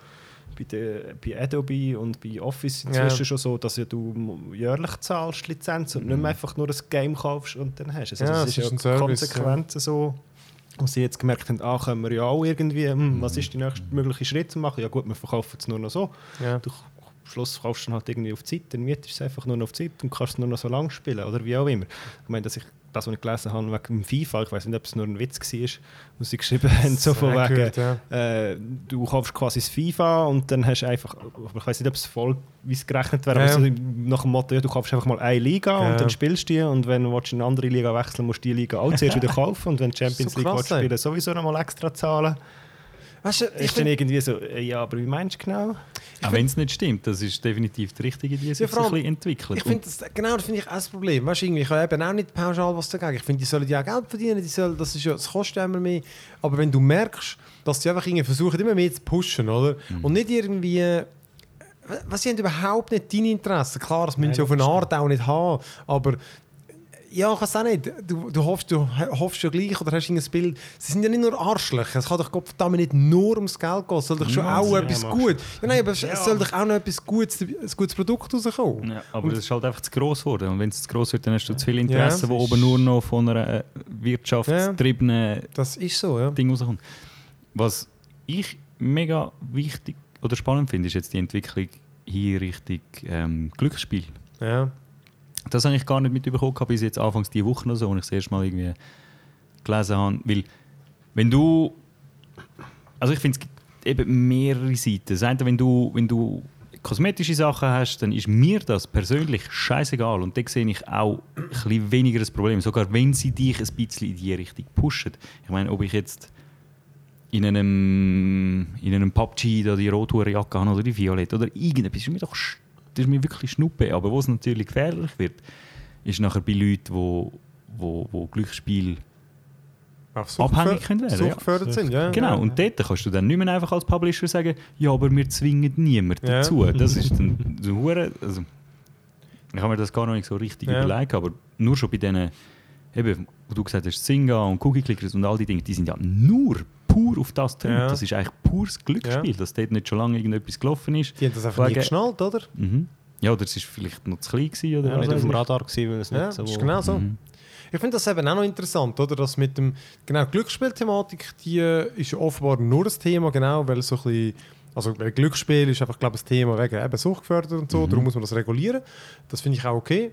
bei, der, bei Adobe und bei Office inzwischen Ja. schon so, dass ja du jährlich zahlst Lizenz und nicht mehr einfach nur ein Game kaufst und dann hast du es. Ja, Also es es ist ist ein ja konsequent so. Und sie jetzt gemerkt haben, ah, können wir ja auch irgendwie, hm, was ist der nächste mögliche Schritt zu machen? Ja gut, wir verkaufen es nur noch so. Ja. Du Schluss kaufst du halt irgendwie auf Zeit, dann mietest du es einfach nur noch auf Zeit und kannst es nur noch so lange spielen oder wie auch immer. Ich meine, dass ich das, was ich gelesen habe wegen dem FIFA, ich weiß nicht, ob es nur ein Witz war, was sie geschrieben haben, so von wegen, gut, ja. äh, du kaufst quasi das FIFA und dann hast du einfach, ich weiß nicht, ob es voll, wie es gerechnet wäre, Ja. aber so nach dem Motto, ja, du kaufst einfach mal eine Liga Ja. und dann spielst du die und wenn du in eine andere Liga wechseln musst du die Liga auch zuerst wieder kaufen und wenn du Champions so League krass, willst, spielen, sowieso nochmal extra zahlen. Weißt du, ich Ist dann irgendwie so, äh, ja, aber wie meinst du genau? Auch wenn es nicht stimmt, das ist definitiv die richtige, die sich Ja, ein allem, bisschen entwickelt. ich find das, genau das finde ich auch das Problem. Weißt du, irgendwie, ich habe eben auch nicht pauschal was dagegen. Ich finde, die sollen ja auch Geld verdienen, die sollen, das, ist ja, das kostet ja immer mehr. Aber wenn du merkst, dass sie einfach irgendwie versuchen, immer mehr zu pushen, oder? Mhm. Und nicht irgendwie. äh, Was sie haben überhaupt nicht deine Interessen. Klar, das müssen sie auf eine Art auch nicht haben. Aber ja, ich weiß auch nicht. Du, du, hoffst, du hoffst ja gleich oder hast ein Bild. Sie sind ja nicht nur Arschlöcher. Es kann doch Gott verdammt nicht nur ums Geld gehen. Es soll doch schon Ja, auch ja, etwas machst gut. Ja, nein, aber es Ja. soll doch auch noch etwas Gutes, ein gutes Produkt rauskommen. Ja, aber das ist halt einfach zu gross geworden. Und wenn es zu gross wird, dann hast du zu viele Interessen, Ja. die oben nur noch von einer äh, wirtschaftsgetriebenen Das ist so, ja. Ding rauskommt. Was ich mega wichtig oder spannend finde, ist jetzt die Entwicklung hier Richtung ähm, Glücksspiel. ja. Das habe ich gar nicht mitbekommen bis jetzt anfangs die Woche oder so, als ich das erste Mal irgendwie gelesen habe. Weil, wenn du. Also, ich finde, es gibt eben mehrere Seiten. Das eine, wenn du, wenn du kosmetische Sachen hast, dann ist mir das persönlich scheißegal. Und da sehe ich auch ein bisschen weniger das Problem. Sogar wenn sie dich ein bisschen in die Richtung pushen. Ich meine, ob ich jetzt in einem, in einem PUBG da die Rothurenjacke habe oder die Violette oder irgendetwas, ist mir doch das ist mir wirklich Schnuppe. Aber wo es natürlich gefährlich wird, ist nachher bei Leuten, wo, wo, wo Glücksspiel Auf Abhängig können werden, ja. Suchtgefördert sind, ja. Genau, ja. und dort kannst du dann nicht mehr einfach als Publisher sagen, ja, aber wir zwingen niemanden Ja. dazu. Das ist dann so hure- also, Ich habe mir das gar noch nicht so richtig Ja. überlegt, aber nur schon bei denen, eben, wo du gesagt hast, Singa und Cookie Clickers und all die Dinge, die sind ja nur pur auf das drin. Ja. Das ist eigentlich pures Glücksspiel, dass dort nicht schon lange irgendetwas gelaufen ist. Die haben das einfach nie Wegen- geschnallt, oder? Mhm. Ja, oder es ist vielleicht noch zu klein gewesen, oder Ja, nicht auf dem. Radar gewesen, weil es Ja, nicht so... das ist genau so. Mhm. Ich finde das eben auch noch interessant, oder? Dass mit dem genau Glücksspielthematik, die äh, ist ja offenbar nur das Thema, genau, weil so ein bisschen, also weil Glücksspiel ist einfach, glaube ich, das Thema wegen eben Sucht gefördert und so, Mhm. darum muss man das regulieren. Das finde ich auch okay.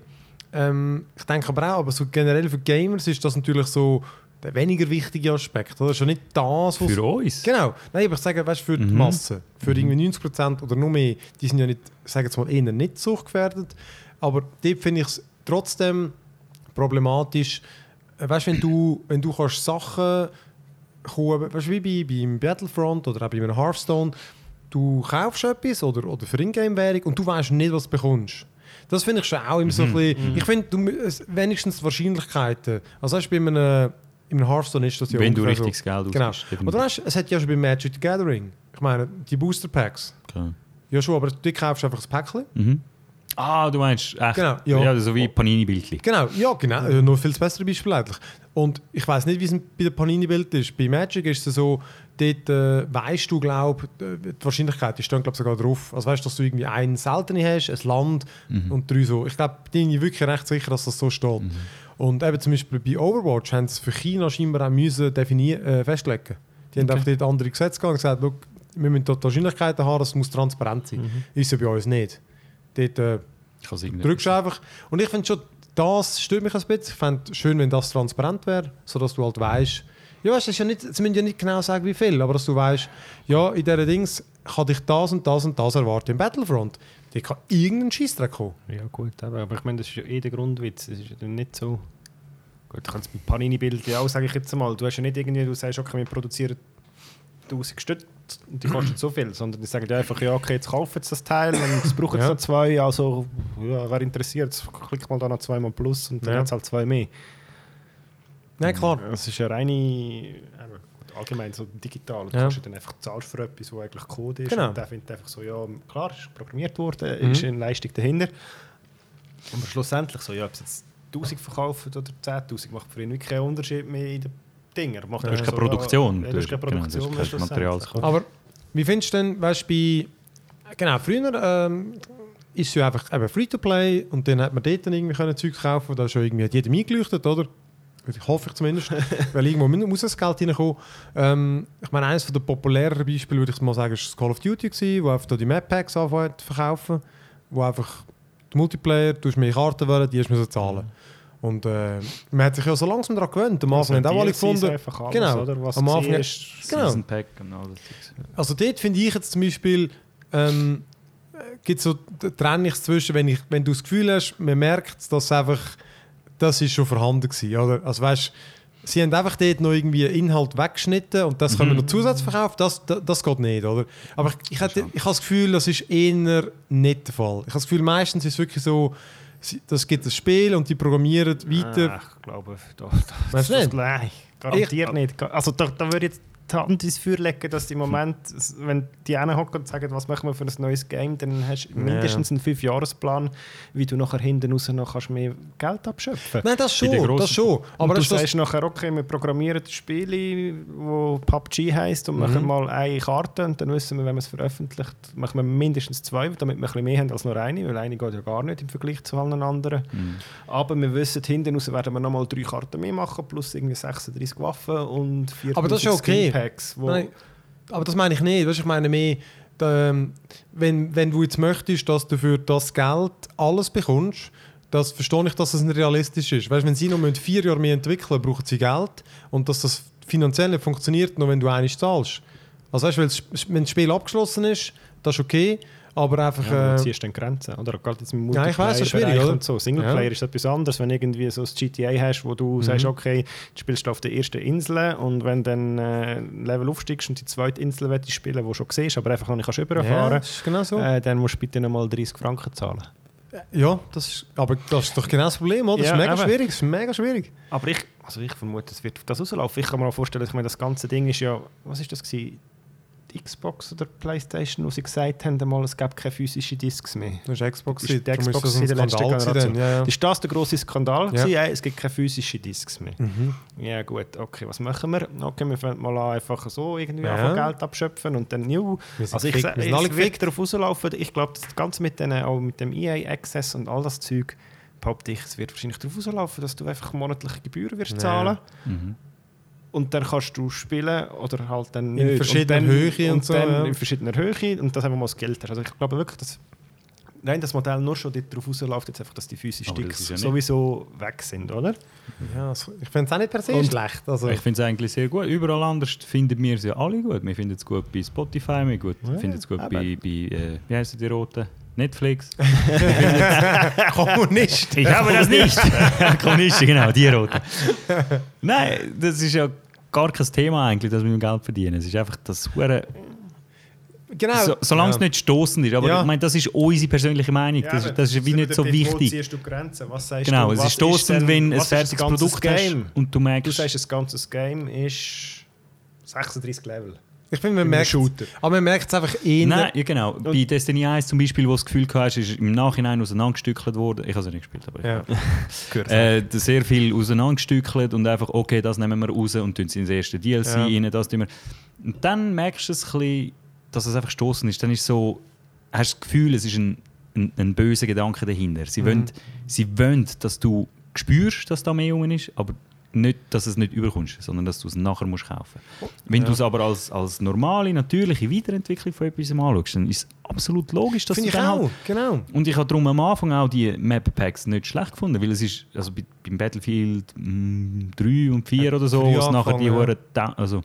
Ähm, ich denke aber auch, aber so generell für Gamers ist das natürlich so der weniger wichtige Aspekt, oder? Ja nicht das, was Für uns? Genau. Nein, aber ich sage, weißt, für die Mhm. Masse, für irgendwie 90% oder noch mehr, die sind ja nicht, ich sage jetzt mal, eher nicht suchtgefährdet. Aber dort finde ich es trotzdem problematisch. Äh, Weißt wenn du, wenn du kannst Sachen kaufen, weißt wie bei, beim Battlefront oder auch bei einem Hearthstone, du kaufst etwas oder, oder für Ingame-Währung und du weißt nicht, was du bekommst. Das finde ich schon auch immer so ein bisschen. Ich finde, wenigstens die Wahrscheinlichkeiten. Also, weißt, bei einem, in einem Hearthstone ist das ja Wenn du so. richtiges Geld Genau. ausgibst. definitiv. Oder weißt, es hat ja schon bei Magic the Gathering. Ich meine, die Booster Packs. Klar. Ja, schon, aber du kaufst einfach ein Päckchen. Mhm. Ah, du meinst echt? Genau, ja. ja. so wie Panini-Bildchen. Genau, ja, genau. Äh, noch viel bessere Beispiel eigentlich. Und ich weiß nicht, wie es bei der Panini-Bild ist. Bei Magic ist es so, dort äh, weißt du, glaube die Wahrscheinlichkeit, die stehen, glaube sogar drauf. Also weißt du, dass du irgendwie einen seltenen hast, ein Land und drei so. Ich glaube, bin ich wirklich recht sicher, dass das so steht. Und eben zum Beispiel bei Overwatch haben sie für China scheinbar auch müssen äh, festlegen. Die haben Okay. einfach dort andere Gesetze gegangen und gesagt, «Schau, wir müssen dort Wahrscheinlichkeiten haben, es muss transparent sein. Ist ja bei uns nicht. Dort äh, drückst du einfach. Und ich finde schon, das stört mich ein bisschen. Ich fände es schön, wenn das transparent wäre, sodass du halt weißt, ja, weißt, ist ja nicht, sie müssen ja nicht genau sagen, wie viel, aber dass du weißt, ja, in diesen Dings kann dich das und das und das erwarten im Battlefront. Die kann irgendein Scheissdreck kommen. Ja gut, aber, ich meine, das ist ja eh der Grundwitz. Es ist ja nicht so... Gut, du kannst bei Panini-Bild ja auch, sage ich jetzt mal. Du hast ja nicht irgendwie, du sagst, okay, wir produzieren 1000 Stück und die kosten so viel, sondern die sagen dir einfach, ja okay, jetzt kaufen jetzt das Teil und es brauchen jetzt Ja. noch zwei, also ja, wer interessiert, jetzt klick mal da noch zweimal plus und dann Ja. hat es halt zwei mehr. Nein, klar. Es ist ja reine, allgemein so digital. Du Ja. kannst ja dann einfach zahlst für etwas, wo eigentlich Code ist. Genau. Und der findet einfach so, ja, klar, ist programmiert worden, Mhm. ist eine Leistung dahinter. Aber schlussendlich so, ja, ob es jetzt 1000 verkauft oder 10.000, macht für ihn wirklich keinen Unterschied mehr in den Dingen. Macht Ja, Du hast keine so, Produktion. Ja, du hast keine Genau, du Produktion kein mehr schlussendlich. Material. Aber wie findest du denn, weißt du, bei. Genau, früher ähm, ist es ja einfach eben Free-to-Play und dann hat man dort dann irgendwie können Zeug kaufen da ist schon irgendwie hat jedem eingeleuchtet, oder? Ich hoffe ich zumindest, weil irgendwo mu- muss das Geld reinkommen. Ähm, ich meine, eines der populäreren Beispiele würde ich mal sagen, ist das Call of Duty gewesen, wo einfach die Map Packs anfangen zu verkaufen, wo einfach die Multiplayer, du hast mehr Karten wollen, die hast du zahlen. Und äh, man hat sich ja so langsam daran gewöhnt. Am Anfang haben auch alle gefunden, einfach alles, genau, Oder? Was am Anfang- ist, Genau. Season Pack und all das. Zeugs. Also dort finde ich jetzt zum Beispiel, ähm, gibt so Trennung zwischen, wenn, ich, wenn du das Gefühl hast, man merkt, dass einfach, das ist schon vorhanden gewesen, oder? Also weißt, sie haben einfach dort noch irgendwie Inhalt weggeschnitten und das können wir noch Zusatz verkaufen, das, das, das geht nicht, oder? Aber ich, ich, hätte, ich habe das Gefühl, das ist eher nicht der Fall. Ich habe das Gefühl, meistens ist es wirklich so, das gibt ein Spiel und die programmieren weiter. Ah, ich glaube, da, da, Weißt du das? Nein, garantiert nicht. Also da, da würde ich jetzt die Hand ins Feuer legen, dass im Moment, wenn die einen hocken und sagen, was machen wir für ein neues Game, dann hast du mindestens einen Fünfjahresplan, wie du nachher hinten raus noch kannst mehr Geld abschöpfen Nein, das schon, das schon. Aber Aber du sagst nachher, okay, wir programmieren Spiele, wo PUBG heisst und Mhm. machen mal eine Karte und dann wissen wir, wenn man es veröffentlicht, machen wir mindestens zwei, damit wir ein bisschen mehr haben als nur eine, weil eine geht ja gar nicht im Vergleich zu allen anderen. Mhm. Aber wir wissen, hinten raus werden wir nochmal drei Karten mehr machen, plus irgendwie 36 Waffen und 4000 Aber das ist okay. Wo Nein, aber das meine ich nicht. Weißt, ich meine mehr, ähm, wenn, wenn du jetzt möchtest, dass du für das Geld alles bekommst, das verstehe ich, dass das nicht realistisch ist. Weißt, wenn sie noch vier Jahre mehr entwickeln brauchen sie Geld. Und dass das finanziell nicht funktioniert, nur wenn du eines zahlst. Also weißt, wenn das Spiel abgeschlossen ist, das ist okay. Aber einfach... Ja, äh, du ziehst dann Grenzen. Oder gerade jetzt im Ja, ich weiss, das ist schwierig, oder? und so. Singleplayer Ja. ist etwas anderes, wenn irgendwie so das GTA hast, wo du sagst, okay, du spielst auf der ersten Insel und wenn dann äh, ein Level aufsteigst und die zweite Insel willst du spielen, die du schon siehst, aber einfach noch nicht kannst ja, überfahren das ist genau so. äh, dann musst du bitte nochmal 30 Franken zahlen. ja, das ist, aber das ist doch genau das Problem, oder? Das Ja, ist mega eben. schwierig. Das ist mega schwierig. Aber ich, also ich vermute, es wird das rauslaufen. Ich kann mir auch vorstellen, ich meine, das ganze Ding ist ja, was ist das gewesen? Xbox oder Playstation, wo sie gesagt haben, einmal, es gab keine physischen Discs mehr. Das ist Xbox. Das ist die Xbox das ein in der letzten Generation. Ja, ja. Ist das der grosse Skandal? Ja. Es gibt keine physischen Discs mehr. Mhm. Ja gut, okay, was machen wir? Okay, wir fangen mal an, einfach so irgendwie Ja. Geld abschöpfen und dann, juhu. Sind Also ich, alle wird gefickt. darauf rauslaufen. Ich glaube, das Ganze mit, den, auch mit dem EA Access und all das Zeug, behaupte ich, es wird wahrscheinlich darauf rauslaufen, dass du einfach monatliche Gebühren wirst Ja. zahlen Mhm. Und dann kannst du spielen oder halt dann In nicht. verschiedener und Höhe und so, dann ja. In verschiedener Höhe und das einfach mal das Geld hast. Also ich glaube wirklich, dass Nein, das Modell nur schon darauf rausläuft, jetzt einfach, dass die physischen das Sticks ja sowieso weg sind, oder? Ja, also, ich finde es auch nicht per se Und- schlecht. Also, Ich finde es eigentlich sehr gut. Überall anders finden wir es ja alle gut. Wir finden es gut bei Spotify, wir gut, Ja, finden es gut bei, bei äh, wie heißen die roten? Netflix. Kommunist. Ich habe das nicht. Kommunisten, genau, die roten. Nein, das ist ja gar kein Thema eigentlich, dass wir mit dem Geld verdienen. Es ist einfach das hure, Genau. so, solange es Ja. nicht stoßend ist. Aber Ja. ich meine, das ist unsere persönliche Meinung. Das, ist- das ist wie nicht so wichtig. ziehst du Grenzen? Was sagst Genau, du? es ist stoßend, wenn ein fertiges Produkt Game? hast und du Du merkst, sagst, das ganze Game ist 36 Level. Ich finde, man merkt. Aber man merkt es einfach eh Nein, ja, genau. Bei Destiny 1 zum Beispiel, wo du das Gefühl hast, ist im Nachhinein auseinandergestückelt worden. Ich habe es ja nicht gespielt, aber Ja. Gehört. äh, sehr viel auseinandergestückelt und einfach, okay, das nehmen wir raus und tun es ins erste DLC Ja. rein, das tun wir. Und dann merkst du es ein bisschen, dass es einfach stoßen ist. Dann ist so, hast du das Gefühl, es ist ein, ein, ein böser Gedanke dahinter. Sie, Mhm. wollen, sie wollen, dass du spürst, dass da mehr rum ist, aber nicht, dass es nicht überkommst, sondern dass du es nachher musst kaufen Wenn Ja. du es aber als, als normale, natürliche Weiterentwicklung von etwas anschaust, dann ist es absolut logisch, dass Finde du ich auch. halt Genau. und ich habe darum am Anfang auch die Map Packs nicht schlecht gefunden, weil es ist, also bei, beim Battlefield mm, 3 und 4 oder so, früh wo es nachher die angefangen, Huren also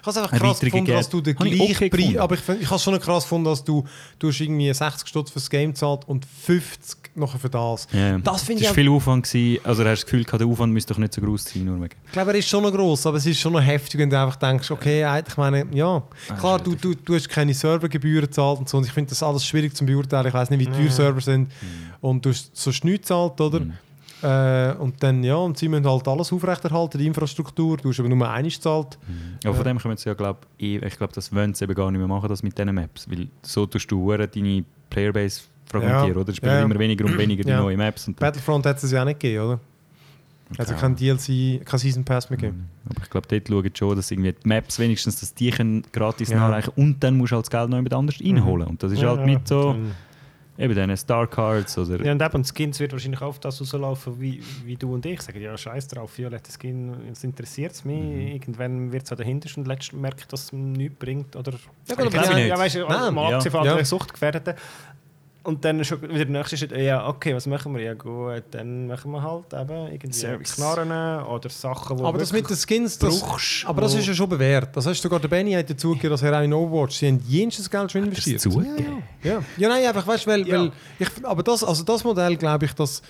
Ich habe es einfach krass gefunden, gegeben. dass du den gleichen okay Preis... gefunden. Aber ich, find- ich habe es schon krass gefunden, dass du, du hast irgendwie 60 Stutz fürs Game gezahlt und 50 nachher für das. ja, Das finde ich war viel Aufwand gewesen, also hast du das Gefühl, gehabt, der Aufwand müsste doch nicht so groß sein, nur wegen. Ich glaube, er ist schon noch gross, aber es ist schon noch heftig, wenn du einfach denkst, okay, ich meine, ja, klar, du, du, du hast keine Servergebühren gezahlt und so. Und ich finde das alles schwierig zu beurteilen. Ich weiß nicht, wie teuer. Server sind. Und du hast so nichts gezahlt, oder? Mhm. Äh, und dann, ja, und sie müssen halt alles aufrechterhalten, die Infrastruktur. Du hast aber nur eines gezahlt. Aber von dem können sie ja, glaube ich, ich glaube, das wollen sie eben gar nicht mehr machen, das mit diesen Maps, weil so tust du deine Playerbase fragmentieren, Ja. oder? Es spielen Ja. immer weniger und weniger die Ja. neuen Maps. Und Battlefront hat es ja auch nicht gegeben, oder? Also Ja. kein DLC, kein Season Pass mehr gegeben. Aber ich glaube, dort schauen schon, dass irgendwie die Maps wenigstens, dass die können gratis Ja. nachreichen und dann musst du halt das Geld noch jemand anders reinholen. Und das ist halt mit so, eben diesen Star Cards oder... Ja, und eben, Skins wird wahrscheinlich auf das rauslaufen, wie, wie du und ich sagen. Ja, scheiß drauf, violette Skin, es interessiert es mich. Mhm. Irgendwann wird es an der hintersten und letzten merke ich, dass es nichts bringt. Oder Ja, gut, aber ja, glaube ich ja, nicht. weißt du, mal ja. abgesehen von Ja. anderen Suchtgefährdeten. Und dann schon wieder der nächste Schritt, ja, okay, was machen wir? Ja, gut, dann machen wir halt eben irgendwie Service. Knarren oder Sachen, die Aber das mit den Skins, das, brauchst, aber das ist ja schon bewährt. Das heißt sogar der Benny hat dazu gegeben, dass er auch in Overwatch, sie haben jenstes Geld schon das investiert. zugegeben. Ja, ja nein, einfach, weißt du, weil, Ja. weil ich, aber das, also das Modell, glaube ich, das,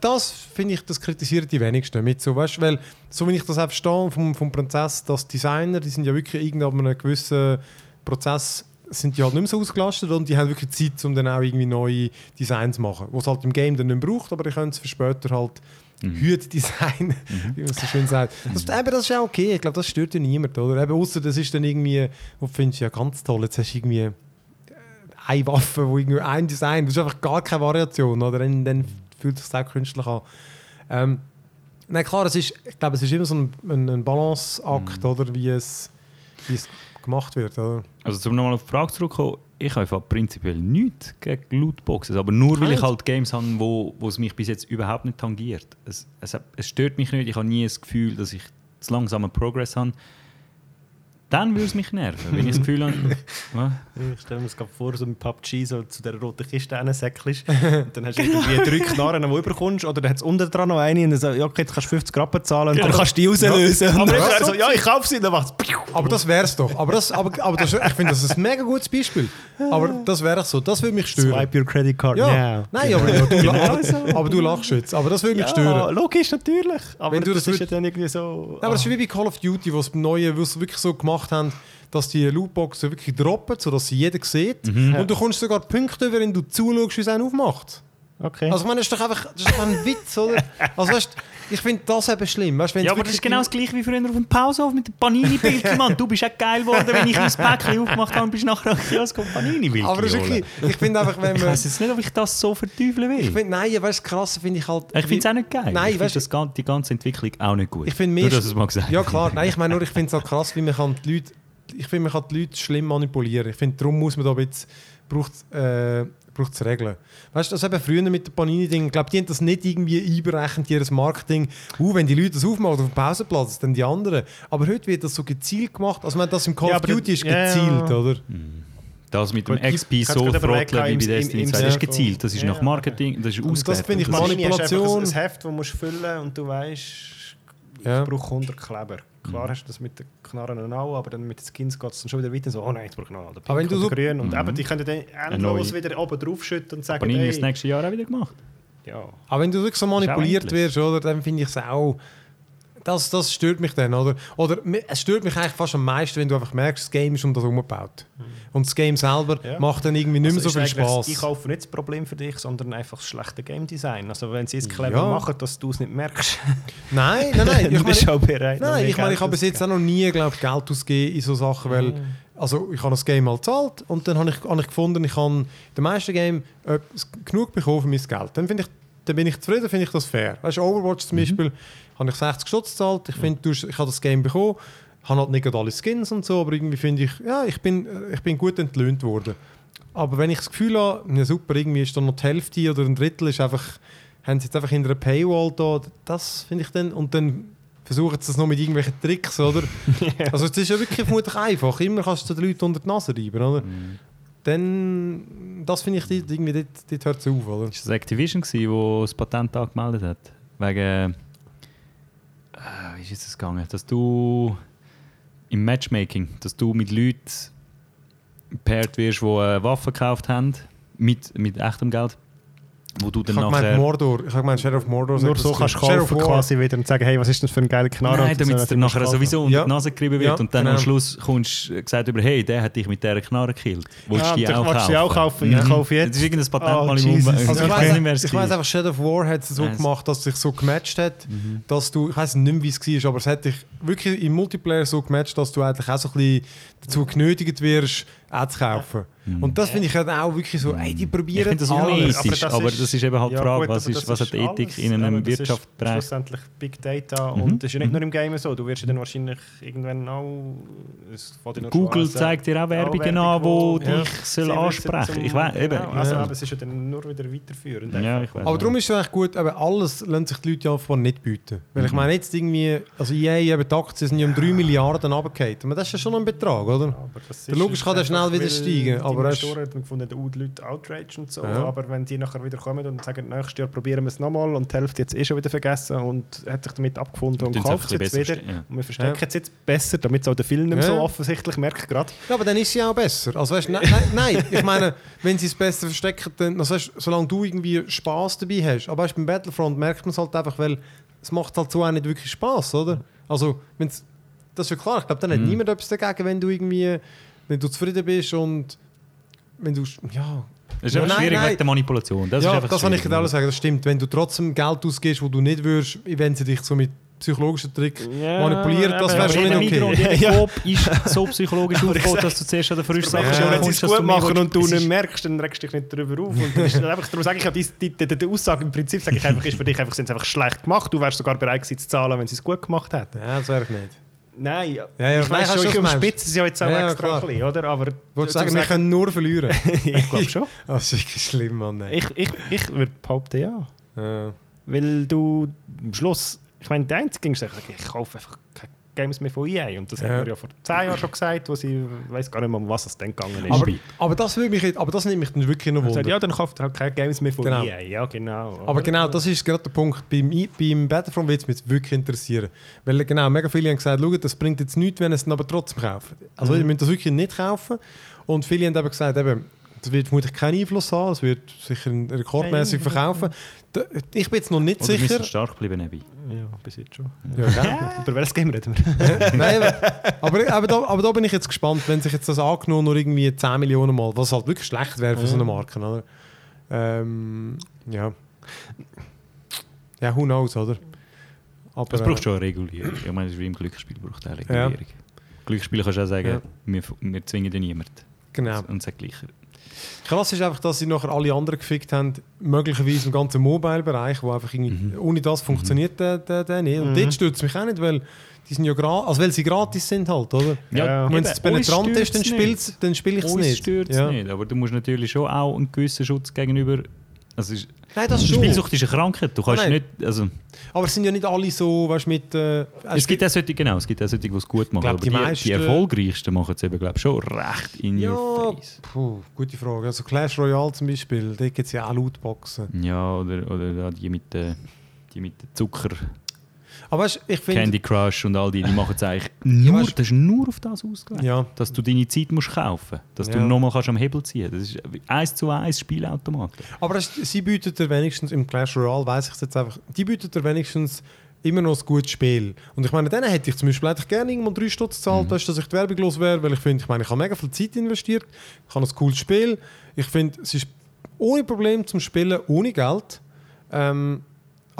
das finde ich, das kritisieren die wenigsten mit so, weißt du, weil, so wie ich das auch verstehe vom, vom Prozess, dass Designer, die sind ja wirklich irgendwann einem gewissen Prozess sind die halt nicht mehr so ausgelastet und die haben wirklich Zeit, um dann auch irgendwie neue Designs zu machen, was halt im Game dann nicht mehr braucht, aber die können es für später halt Mhm. Hüte designen, wie man so schön sagt. Das, eben, das ist ja okay, ich glaube, das stört ja niemand, oder? Eben, ausser das ist dann irgendwie, wo du findest, ja ganz toll, jetzt hast du irgendwie äh, eine Waffe, wo irgendwie ein Design, das ist einfach gar keine Variation, oder? Dann, dann fühlt es sich auch künstlich an. Ähm, nein, klar, es ist, ich glaube, es ist immer so ein, ein, ein Balanceakt, oder? Wie es, wie es gemacht wird, oder? Also um nochmal auf die Frage zurückzukommen, ich habe prinzipiell nichts gegen Lootboxes, aber nur weil ich halt Games habe, wo, wo es mich bis jetzt überhaupt nicht tangiert. Es, es, es stört mich nicht, ich habe nie das Gefühl, dass ich zu langsamen Progress habe. Dann würde es mich nerven, wenn ich das Gefühl habe... Was? Ich stelle mir das gerade vor, so mit PUBG so zu der roten Kiste reinsäckelst. und dann hast du irgendwie drei Knarren, die du überkommst. Oder dann hat es unten dran noch eine und dann sagst ja, okay, jetzt kannst du 50 Rappen zahlen und dann Genau. kannst du die rauslösen. Ja. Und dann Aber er so, ja, ich kaufe sie, dann macht es. Aber das wäre es doch. Aber, das, aber, aber das, ich finde, das ist ein mega gutes Beispiel. Aber das wäre so. Das würde mich stören. Swipe your credit card Ja, now. nein, aber, ja, du, aber, so. aber du lachst jetzt. Aber das würde mich Ja, stören. logisch, natürlich. Aber Wenn du das, das ist ja dann irgendwie so... Ja, aber es ist wie bei Call of Duty, wo es Neuen wo es wirklich so gemacht haben, dass die Lootboxen wirklich droppen, sodass sie jeder sieht. Und du kommst sogar Punkte über, wenn du zuschaust, wie es einen aufmacht. okay. Also ich meine, das ist doch einfach, das ist doch ein Witz, oder? Also weißt, ich finde das eben schlimm. Weißt, Ja, aber das ist genau das gleiche wie früher auf dem Pausenhof mit dem Panini-Bildchen, Mann. Du bist auch geil geworden, wenn ich ein Päckchen aufgemacht habe und bist nachher am Kiosk und Panini-Bildchen Aber das ist wirklich, ich finde einfach, wenn Ich man... weiß jetzt nicht, ob ich das so verteufeln will. Ich finde, nein, weißt du, das Krasse finde ich halt... Ich finde es auch nicht geil. Nein, ich finde weißt das die ganze Entwicklung auch nicht gut. Ich finde Nur, mehr... dass es mal gesagt Ja klar, nein, ich meine nur, ich finde es halt krass, wie man kann die Leute... Ich finde, man kann die Leute schlimm manipulieren. Ich finde, darum muss man da ein bisschen... Braucht äh, braucht es Regeln. Weißt du, das eben früher mit den Panini-Ding, ich glaube, die haben das nicht irgendwie einberechnet, ihr Marketing. Uh, wenn die Leute das aufmachen auf dem Pausenplatz, dann die anderen. Aber heute wird das so gezielt gemacht. Also, meine, das im Call Ja, of Duty ist ja, ja. gezielt, oder? Das mit dem Gut, XP so frotteln wie bei Destiny im- 2, im das ist gezielt. Das ist von- nach Ja, Marketing, das ist Und das ausgewertet. finde ich Das ist- einfach Manipulation. ein, ein Heft, das musst du füllen und du weißt, ich Ja. brauche 100 Kleber. Klar Mhm. hast du das mit den Knarren auch, aber dann mit den Skins geht es dann schon wieder weiter. So, oh nein, jetzt brauche ich noch den Aber wenn Pink du oder so- grün. Und Mhm. eben, die können dann endlos wieder oben drauf schütten und sagen, Panini das hey, nächste Jahr auch wieder gemacht. ja. Aber wenn du wirklich so manipuliert wirst, oder, dann finde ich es auch. Das, das stört mich dann, oder? Oder es stört mich eigentlich fast am meisten, wenn du einfach merkst, das Game ist um das umgebaut. Und das Game selber Ja. macht dann irgendwie nicht mehr Also so viel Spaß. Die kaufen nicht das Problem für dich, sondern einfach das schlechte Game Design. Also wenn sie es clever Ja. machen, dass du es nicht merkst, Nein, nein, nein. Ich meine, auch bereit. nein, ich, meine, ich habe bis jetzt auch noch nie glaub, Geld ausgegeben in so Sachen, weil also ich habe das Game mal gezahlt und dann habe ich, habe ich gefunden, ich habe in den meisten Game etwas genug bekommen für mein Geld. Dann, finde ich, dann bin ich zufrieden, finde ich das fair. Weißt du, Overwatch zum Beispiel, habe ich 60 Stutz gezahlt, ich finde, hast- ich habe das Game bekommen, habe halt nicht alle Skins und so, aber irgendwie finde ich, ja, ich bin, äh, ich bin gut entlöhnt worden. Aber wenn ich das Gefühl habe, ja super, irgendwie ist da noch die Hälfte oder ein Drittel ist einfach, haben sie jetzt einfach hinter einer Paywall da, das finde ich dann, und dann versuchen sie das noch mit irgendwelchen Tricks, oder? Also es ist ja wirklich vermutlich einfach, immer kannst du den Leuten unter die Nase reiben, oder? Dann, das finde ich, dort- irgendwie, dort, dort hört es auf, oder? Ist das Activision, gewesen, wo das Patent angemeldet hat? Wegen. Ist es gegangen? Dass du im Matchmaking, dass du mit Leuten paired wirst, die äh, Waffen gekauft haben, mit, mit echtem Geld, wo du Ich dann habe gemeint. Mordor, ich habe gemeint Sheriff Mordor. Nur so kannst du kaufen quasi wieder und sagen, hey, was ist das für ein geiler Knarre? Nein, damit es dir nachher sowieso unter Ja. die Nase gerieben wird Ja, und dann am genau. Schluss kommst du gesagt über, hey, der hat dich mit dieser Knarre gekillt. Willst Ja, du die auch kaufen? die auch kaufen. Mhm. Ich kaufe jetzt. Das ist irgendein Patent Oh, mal im Jesus. Also ich mehr, ich weiss einfach, Shadow of War hat es so Nice. gemacht, dass es sich so gematcht hat, Mhm. dass du, ich weiß nicht mehr, wie es war, aber es hat dich wirklich im Multiplayer so gematcht, dass du eigentlich auch so ein bisschen dazu genötigt wirst, auch zu kaufen. Und das finde ich halt auch wirklich so, ey, die Mhm. Ich probieren finde das alles. unethisch, aber das ist eben halt die Ja, Frage, gut, was, aber ist, das was hat Ethik alles. in einem Aber das ist Wirtschaftsbereich? Schlussendlich Big Data Mhm. und das ist ja nicht nur im Game so. Du wirst ja dann wahrscheinlich irgendwann auch... Google an, zeigt dir auch Werbungen Werbung, an, wo- die Ja. dich soll Sie ansprechen wissen Ich weiß, eben. Genau, also, Ja. aber es ist ja dann nur wieder weiterführend. Ja, einfach. ich weiß. Aber darum ist es eigentlich gut, eben alles lassen sich die Leute ja offenbar nicht bieten. Weil Mhm. ich meine, jetzt irgendwie, also EA, eben die Aktien sind ja um 3 Milliarden runtergefallen. Aber das ist ja schon ein Betrag, oder? Aber das Der ist Logisch kann der einfach, schnell wieder steigen, Die aber er ist- Investoren haben gefunden, oh, die Leute outrage und so. Ja. Aber wenn die nachher wieder kommen und sagen, nächstes Jahr probieren wir es nochmal und die Hälfte jetzt eh schon wieder vergessen und hat sich damit abgefunden und Tun's kauft es jetzt wieder. ja. Und wir verstecken Ja. es jetzt besser, damit es auch der Film nicht mehr so offensichtlich merkt gerade. Ja, aber dann ist sie auch besser. Also weißt, nein, nein, nein, ich meine, wenn sie es besser verstecken, dann, also, weißt, solange du irgendwie Spaß dabei hast. Aber weißt, beim Battlefront merkt man es halt einfach, weil es macht halt so auch nicht wirklich Spaß, oder? Also, wenn's, das ist ja klar. Ich glaube, dann hat Mhm. niemand etwas dagegen, wenn du irgendwie, wenn du zufrieden bist und wenn du, ja, Das ist Nein, schwierig nein. wegen der Manipulation. Das ja, ist einfach das kann ich gerade auch sagen, das stimmt. Wenn du trotzdem Geld ausgibst, wo du nicht würdest, wenn sie dich so mit psychologischen Tricks manipulieren, das wäre schon nicht okay. jeder Ja. Ist so psychologisch aufgebaut, dass du zuerst an der Sache Ja. wenn sie es gut machen und du nicht merkst, dann regst du dich nicht darüber auf. Und dann ist einfach, darum sage ich ja, die, die, die, die Aussage im Prinzip sage ich einfach, ist für dich einfach, sind sie einfach schlecht gemacht. Du wärst sogar bereit gewesen zu zahlen, wenn sie es gut gemacht hätten. Ja, das wäre ich nicht. Nein, Ja, ja, ich weiß schon, ich umspitze es ja jetzt auch Ja, extra klar. ein bisschen, oder? Aber Wolltest sagen, wir können nur verlieren? ich glaube schon. Das ist wirklich schlimm, Mann. Nein. Ich, ich, ich würde behaupten, ja. Ja. Weil du am Schluss, ich meine, der Einzige ist, ich kaufe einfach keine Games mehr von EA. Und das Ja. haben wir ja vor zehn Jahren schon gesagt, wo sie, ich weiß gar nicht mehr, um was es dann gegangen ist. Aber, aber, das würde mich, jetzt- aber das nimmt mich dann wirklich noch sagt, Wunder. ja, dann kauft er halt keine Games mehr von Genau. EA. Ja, genau. Aber genau, das ist gerade der Punkt. Beim, beim Battlefront wird es mich wirklich interessieren. Weil genau, mega viele haben gesagt, schau, das bringt jetzt nichts, wenn ihr es dann aber trotzdem kaufen. Also ihr müsst das wirklich nicht kaufen. Und viele haben eben gesagt, eben, das wird vermutlich keinen Einfluss haben, es wird sicher rekordmäßig verkaufen. Ich bin jetzt noch nicht Oder sicher. wir stark bleiben, Nebi? Ja, bis jetzt schon. Ja, gell? Über welches Game reden wir? Nein, aber, aber, da, aber da bin ich jetzt gespannt, wenn sich jetzt das angenommen nur irgendwie 10 Millionen Mal, was halt wirklich schlecht wäre für so eine Marke, oder? Ähm, ja. Ja, who knows, oder? Aber, Das braucht äh, schon eine Regulierung. Ich meine, das ist wie im Glücksspiel braucht eine Ja. Regulierung. Glücksspiel kannst du auch sagen, Ja. wir, wir zwingen dir niemanden. Genau. Und sagt gleich. Krass ist einfach, dass sie nachher alle anderen gefickt haben, möglicherweise im ganzen Mobile-Bereich, wo einfach irgendwie, Mhm. ohne das funktioniert der, der, der nicht. Und Mhm. dort stört es mich auch nicht, weil die sind ja gratis, also weil sie gratis sind halt, oder? Ja, wenn es penetrant ist, dann stört's spielt's- nicht. dann spiele ich es nicht. stört es ja. nicht, aber du musst natürlich schon auch einen gewissen Schutz gegenüber... Also es ist, Nein, das schon. Spielsucht ist eine Krankheit. Du kannst Nein. nicht... Also, Aber es sind ja nicht alle so, weißt mit... Äh, es gibt auch solche, genau, es gibt auch solche, die es gut machen. glaub, aber die die, die, meisten- erfolgreichsten machen es eben, glaube ich, schon recht in Ja, your face. puh, gute Frage. Also Clash Royale zum Beispiel, da gibt es ja auch Lootboxen. Ja, oder, oder die mit den die mit Zucker, Aber weißt, du, ich finde... Candy Crush und all die, die machen es eigentlich nur, das ist nur auf das ausgelegt. Ja, Dass du deine Zeit musst kaufen dass du Ja. nochmal kannst am Hebel ziehen Das ist eins zu eins Spielautomat. aber es, sie bieten dir wenigstens, im Clash Royale weiß ich es jetzt einfach, die bieten dir wenigstens immer noch ein gutes Spiel. Und ich meine, dann hätte ich zum Beispiel hätte ich gerne irgendwo drei Stutz gezahlt, Mhm. du, dass ich die Werbung los wäre, weil ich finde, ich meine, ich habe mega viel Zeit investiert, ich habe ein cooles Spiel, ich finde, es ist ohne Problem zum Spielen, ohne Geld. Ähm,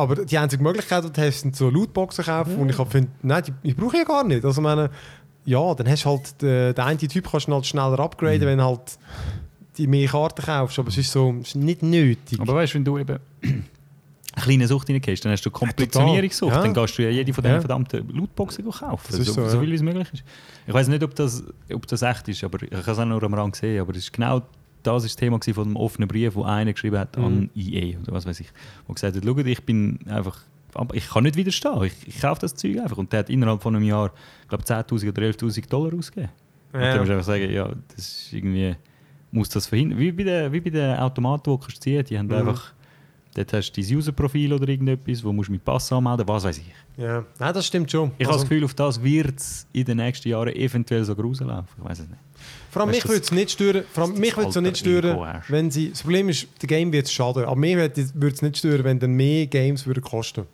aber die einzige Möglichkeit, die du hast, sind so Lootboxen kaufen, und ich hab finde, nein, die, die brauche ich gar nicht. Also meine, ja, dann hast du halt, den, den einen Typ kannst du halt schneller upgraden, Mhm. wenn halt die mehr Karten kaufst, aber es ist so, es ist nicht nötig. Aber weißt du, wenn du eben eine kleine Sucht reingehst, dann hast du Kompletionierungssucht. Ja. Dann gehst du ja jede von diesen Ja. verdammten Lootboxen kaufen. Das ist so, so, so viel wie es möglich ist. Ich weiß nicht, ob das, ob das echt ist, aber ich habe es auch nur am Rand gesehen. Aber es ist genau das ist das Thema von dem offenen Brief, wo einer geschrieben hat an IE oder was weiß ich, wo gesagt hat, schaut, ich bin einfach, ich kann nicht widerstehen, ich, ich kaufe das Zeug einfach. Und der hat innerhalb von einem Jahr, ich glaube 10'000 oder 11'000 Dollar ausgegeben. Und dann musst du einfach sagen, ja, das ist irgendwie, muss das verhindern. Wie bei den, wie bei den Automaten, die du ziehen, die haben Mhm. einfach, dort hast du dein User-Profil oder irgendetwas, wo musst du mit Pass anmelden, was weiß ich. Ja, nein, das stimmt schon. Ich habe Also, das Gefühl, auf das wird es in den nächsten Jahren eventuell sogar rauslaufen. Ich weiß es nicht. Vor allem weißt mich würde es nicht stören, vor allem das mich würde es nicht stören, wenn sie, das Problem ist, der Game wird schaden, aber mir würde es nicht stören, wenn dann mehr Games würden kosten.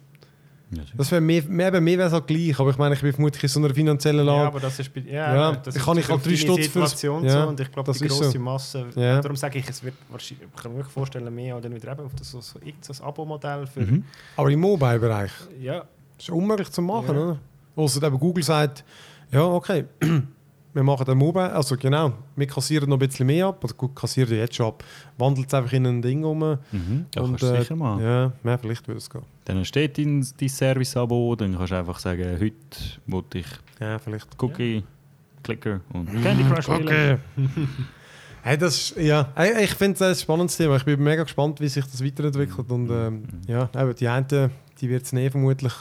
Das wäre mehr, mehr, eben mehr wäre es halt gleich, aber ich meine, ich bin vermutlich in so einer finanziellen Ja, Lage. aber das ist bei, ja, Ja, das ich kann nicht natürlich halt drei Stutz Situation ja, so und ich glaube, das die ist grosse so. Masse, Ja. darum sage ich, es wird wahrscheinlich, ich kann mir vorstellen, mehr oder nicht eben auf das, so, so, so ein Abo-Modell für, Mhm. Aber im Mobile-Bereich ja, ist unmöglich zu machen, Ja. oder? Außer eben Google sagt, ja, okay, wir machen den Mobile, also genau, wir kassieren noch ein bisschen mehr ab, oder gut, kassieren ja jetzt schon ab, wandelt es einfach in ein Ding um. Mhm. Und, kannst äh, sicher machen. Ja, ja, vielleicht würde es gehen. Dann steht dein, dein Service-Abo, dann kannst du einfach sagen, heute wollte ich Ja, vielleicht. Cookie, Clicker und Candy Crush spielen. Okay. hey, das ist, ja, hey, ich finde das ein spannendes Thema. Ich bin mega gespannt, wie sich das weiterentwickelt. Und ähm, ja, eben, die einen, die wird es nehmen vermutlich.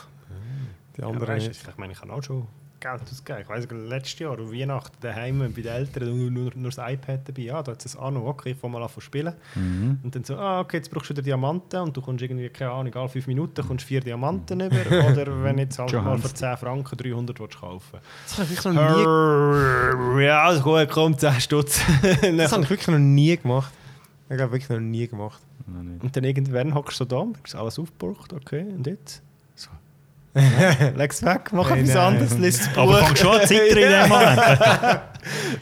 Die ja anderen weißt, nicht. ich meine, ich habe auch schon Geld ausgegeben. Ich weiß letztes Jahr, an Weihnachten daheim bei den Eltern nur, nur, nur das iPad dabei. Ja, da hat es ein Anno, okay, ich fange mal an zu spielen. Mhm. Und dann so, ah, okay, jetzt brauchst du wieder Diamanten und du kommst irgendwie, keine Ahnung, alle fünf Minuten kommst vier Diamanten über. Oder wenn jetzt halt mal für 10 Franken 300 willst kaufen Das habe ich wirklich noch nie, Ja, also gut, komm, 10 Stutz. das habe ich wirklich noch nie gemacht. Ich glaube wirklich noch nie gemacht. Nicht. Und dann irgendwann hockst du da, merkst alles aufgebraucht, okay, und jetzt? Leg's weg, mach Hey, etwas nein. anderes, lies das Buch. Aber fang schon an zu zittern in dem Moment.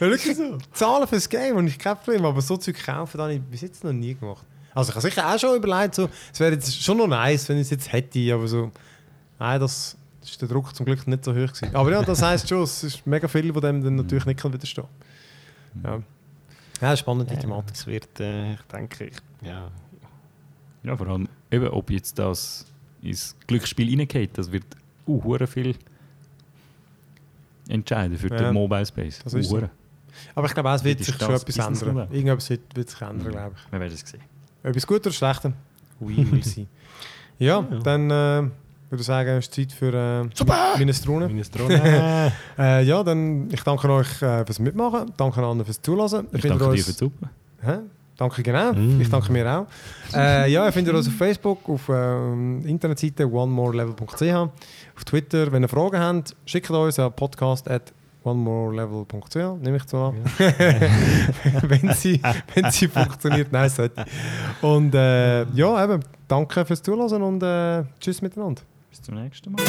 Wirklich so. Zahlen fürs Game und ich kein Problem, aber so Zeug kaufen habe ich bis jetzt noch nie gemacht. Also ich habe sicher auch schon überlegt, so, es wäre jetzt schon noch nice, wenn ich es jetzt hätte, aber so, nein, das, das ist der Druck zum Glück nicht so hoch gewesen. Aber ja, das heisst schon, es ist mega viel, von dem dann natürlich nicht kann widerstehen Ja, ja spannende Ja, Thematik. es wird, äh, ich denke, ich, ja. Ja, vor allem, eben, ob jetzt das ins Glücksspiel reingeht, das wird uh, hure viel entscheiden für Ja, den Mobile Space. das ist so. Aber ich glaube auch, es wird sich schon etwas ändern. Irgendetwas wird, wird sich ändern, glaube ich. Wir werden es sehen. Etwas Gutes oder Schlechtes? Oui, merci. ja, Ja. dann äh, würde ich sagen, es ist Zeit für äh, Minestrone. Minestrone. Äh, ja, dann ich danke euch äh, fürs Mitmachen, danke an alle fürs Zuhören. Ich findet danke dir für die Suppe. Hä? Danke, genau. Mm. Ich danke mir auch. Äh, ja, ihr findet uns auf Facebook, auf ähm, Internetseite onemorelevel.ch, auf Twitter. Wenn ihr Fragen habt, schickt uns an podcast at onemorelevel.ch, nehme ich zu an. wenn, sie, wenn sie funktioniert, nein, sollte. Und äh, ja, eben, danke fürs Zuhören und äh, tschüss miteinander. Bis zum nächsten Mal.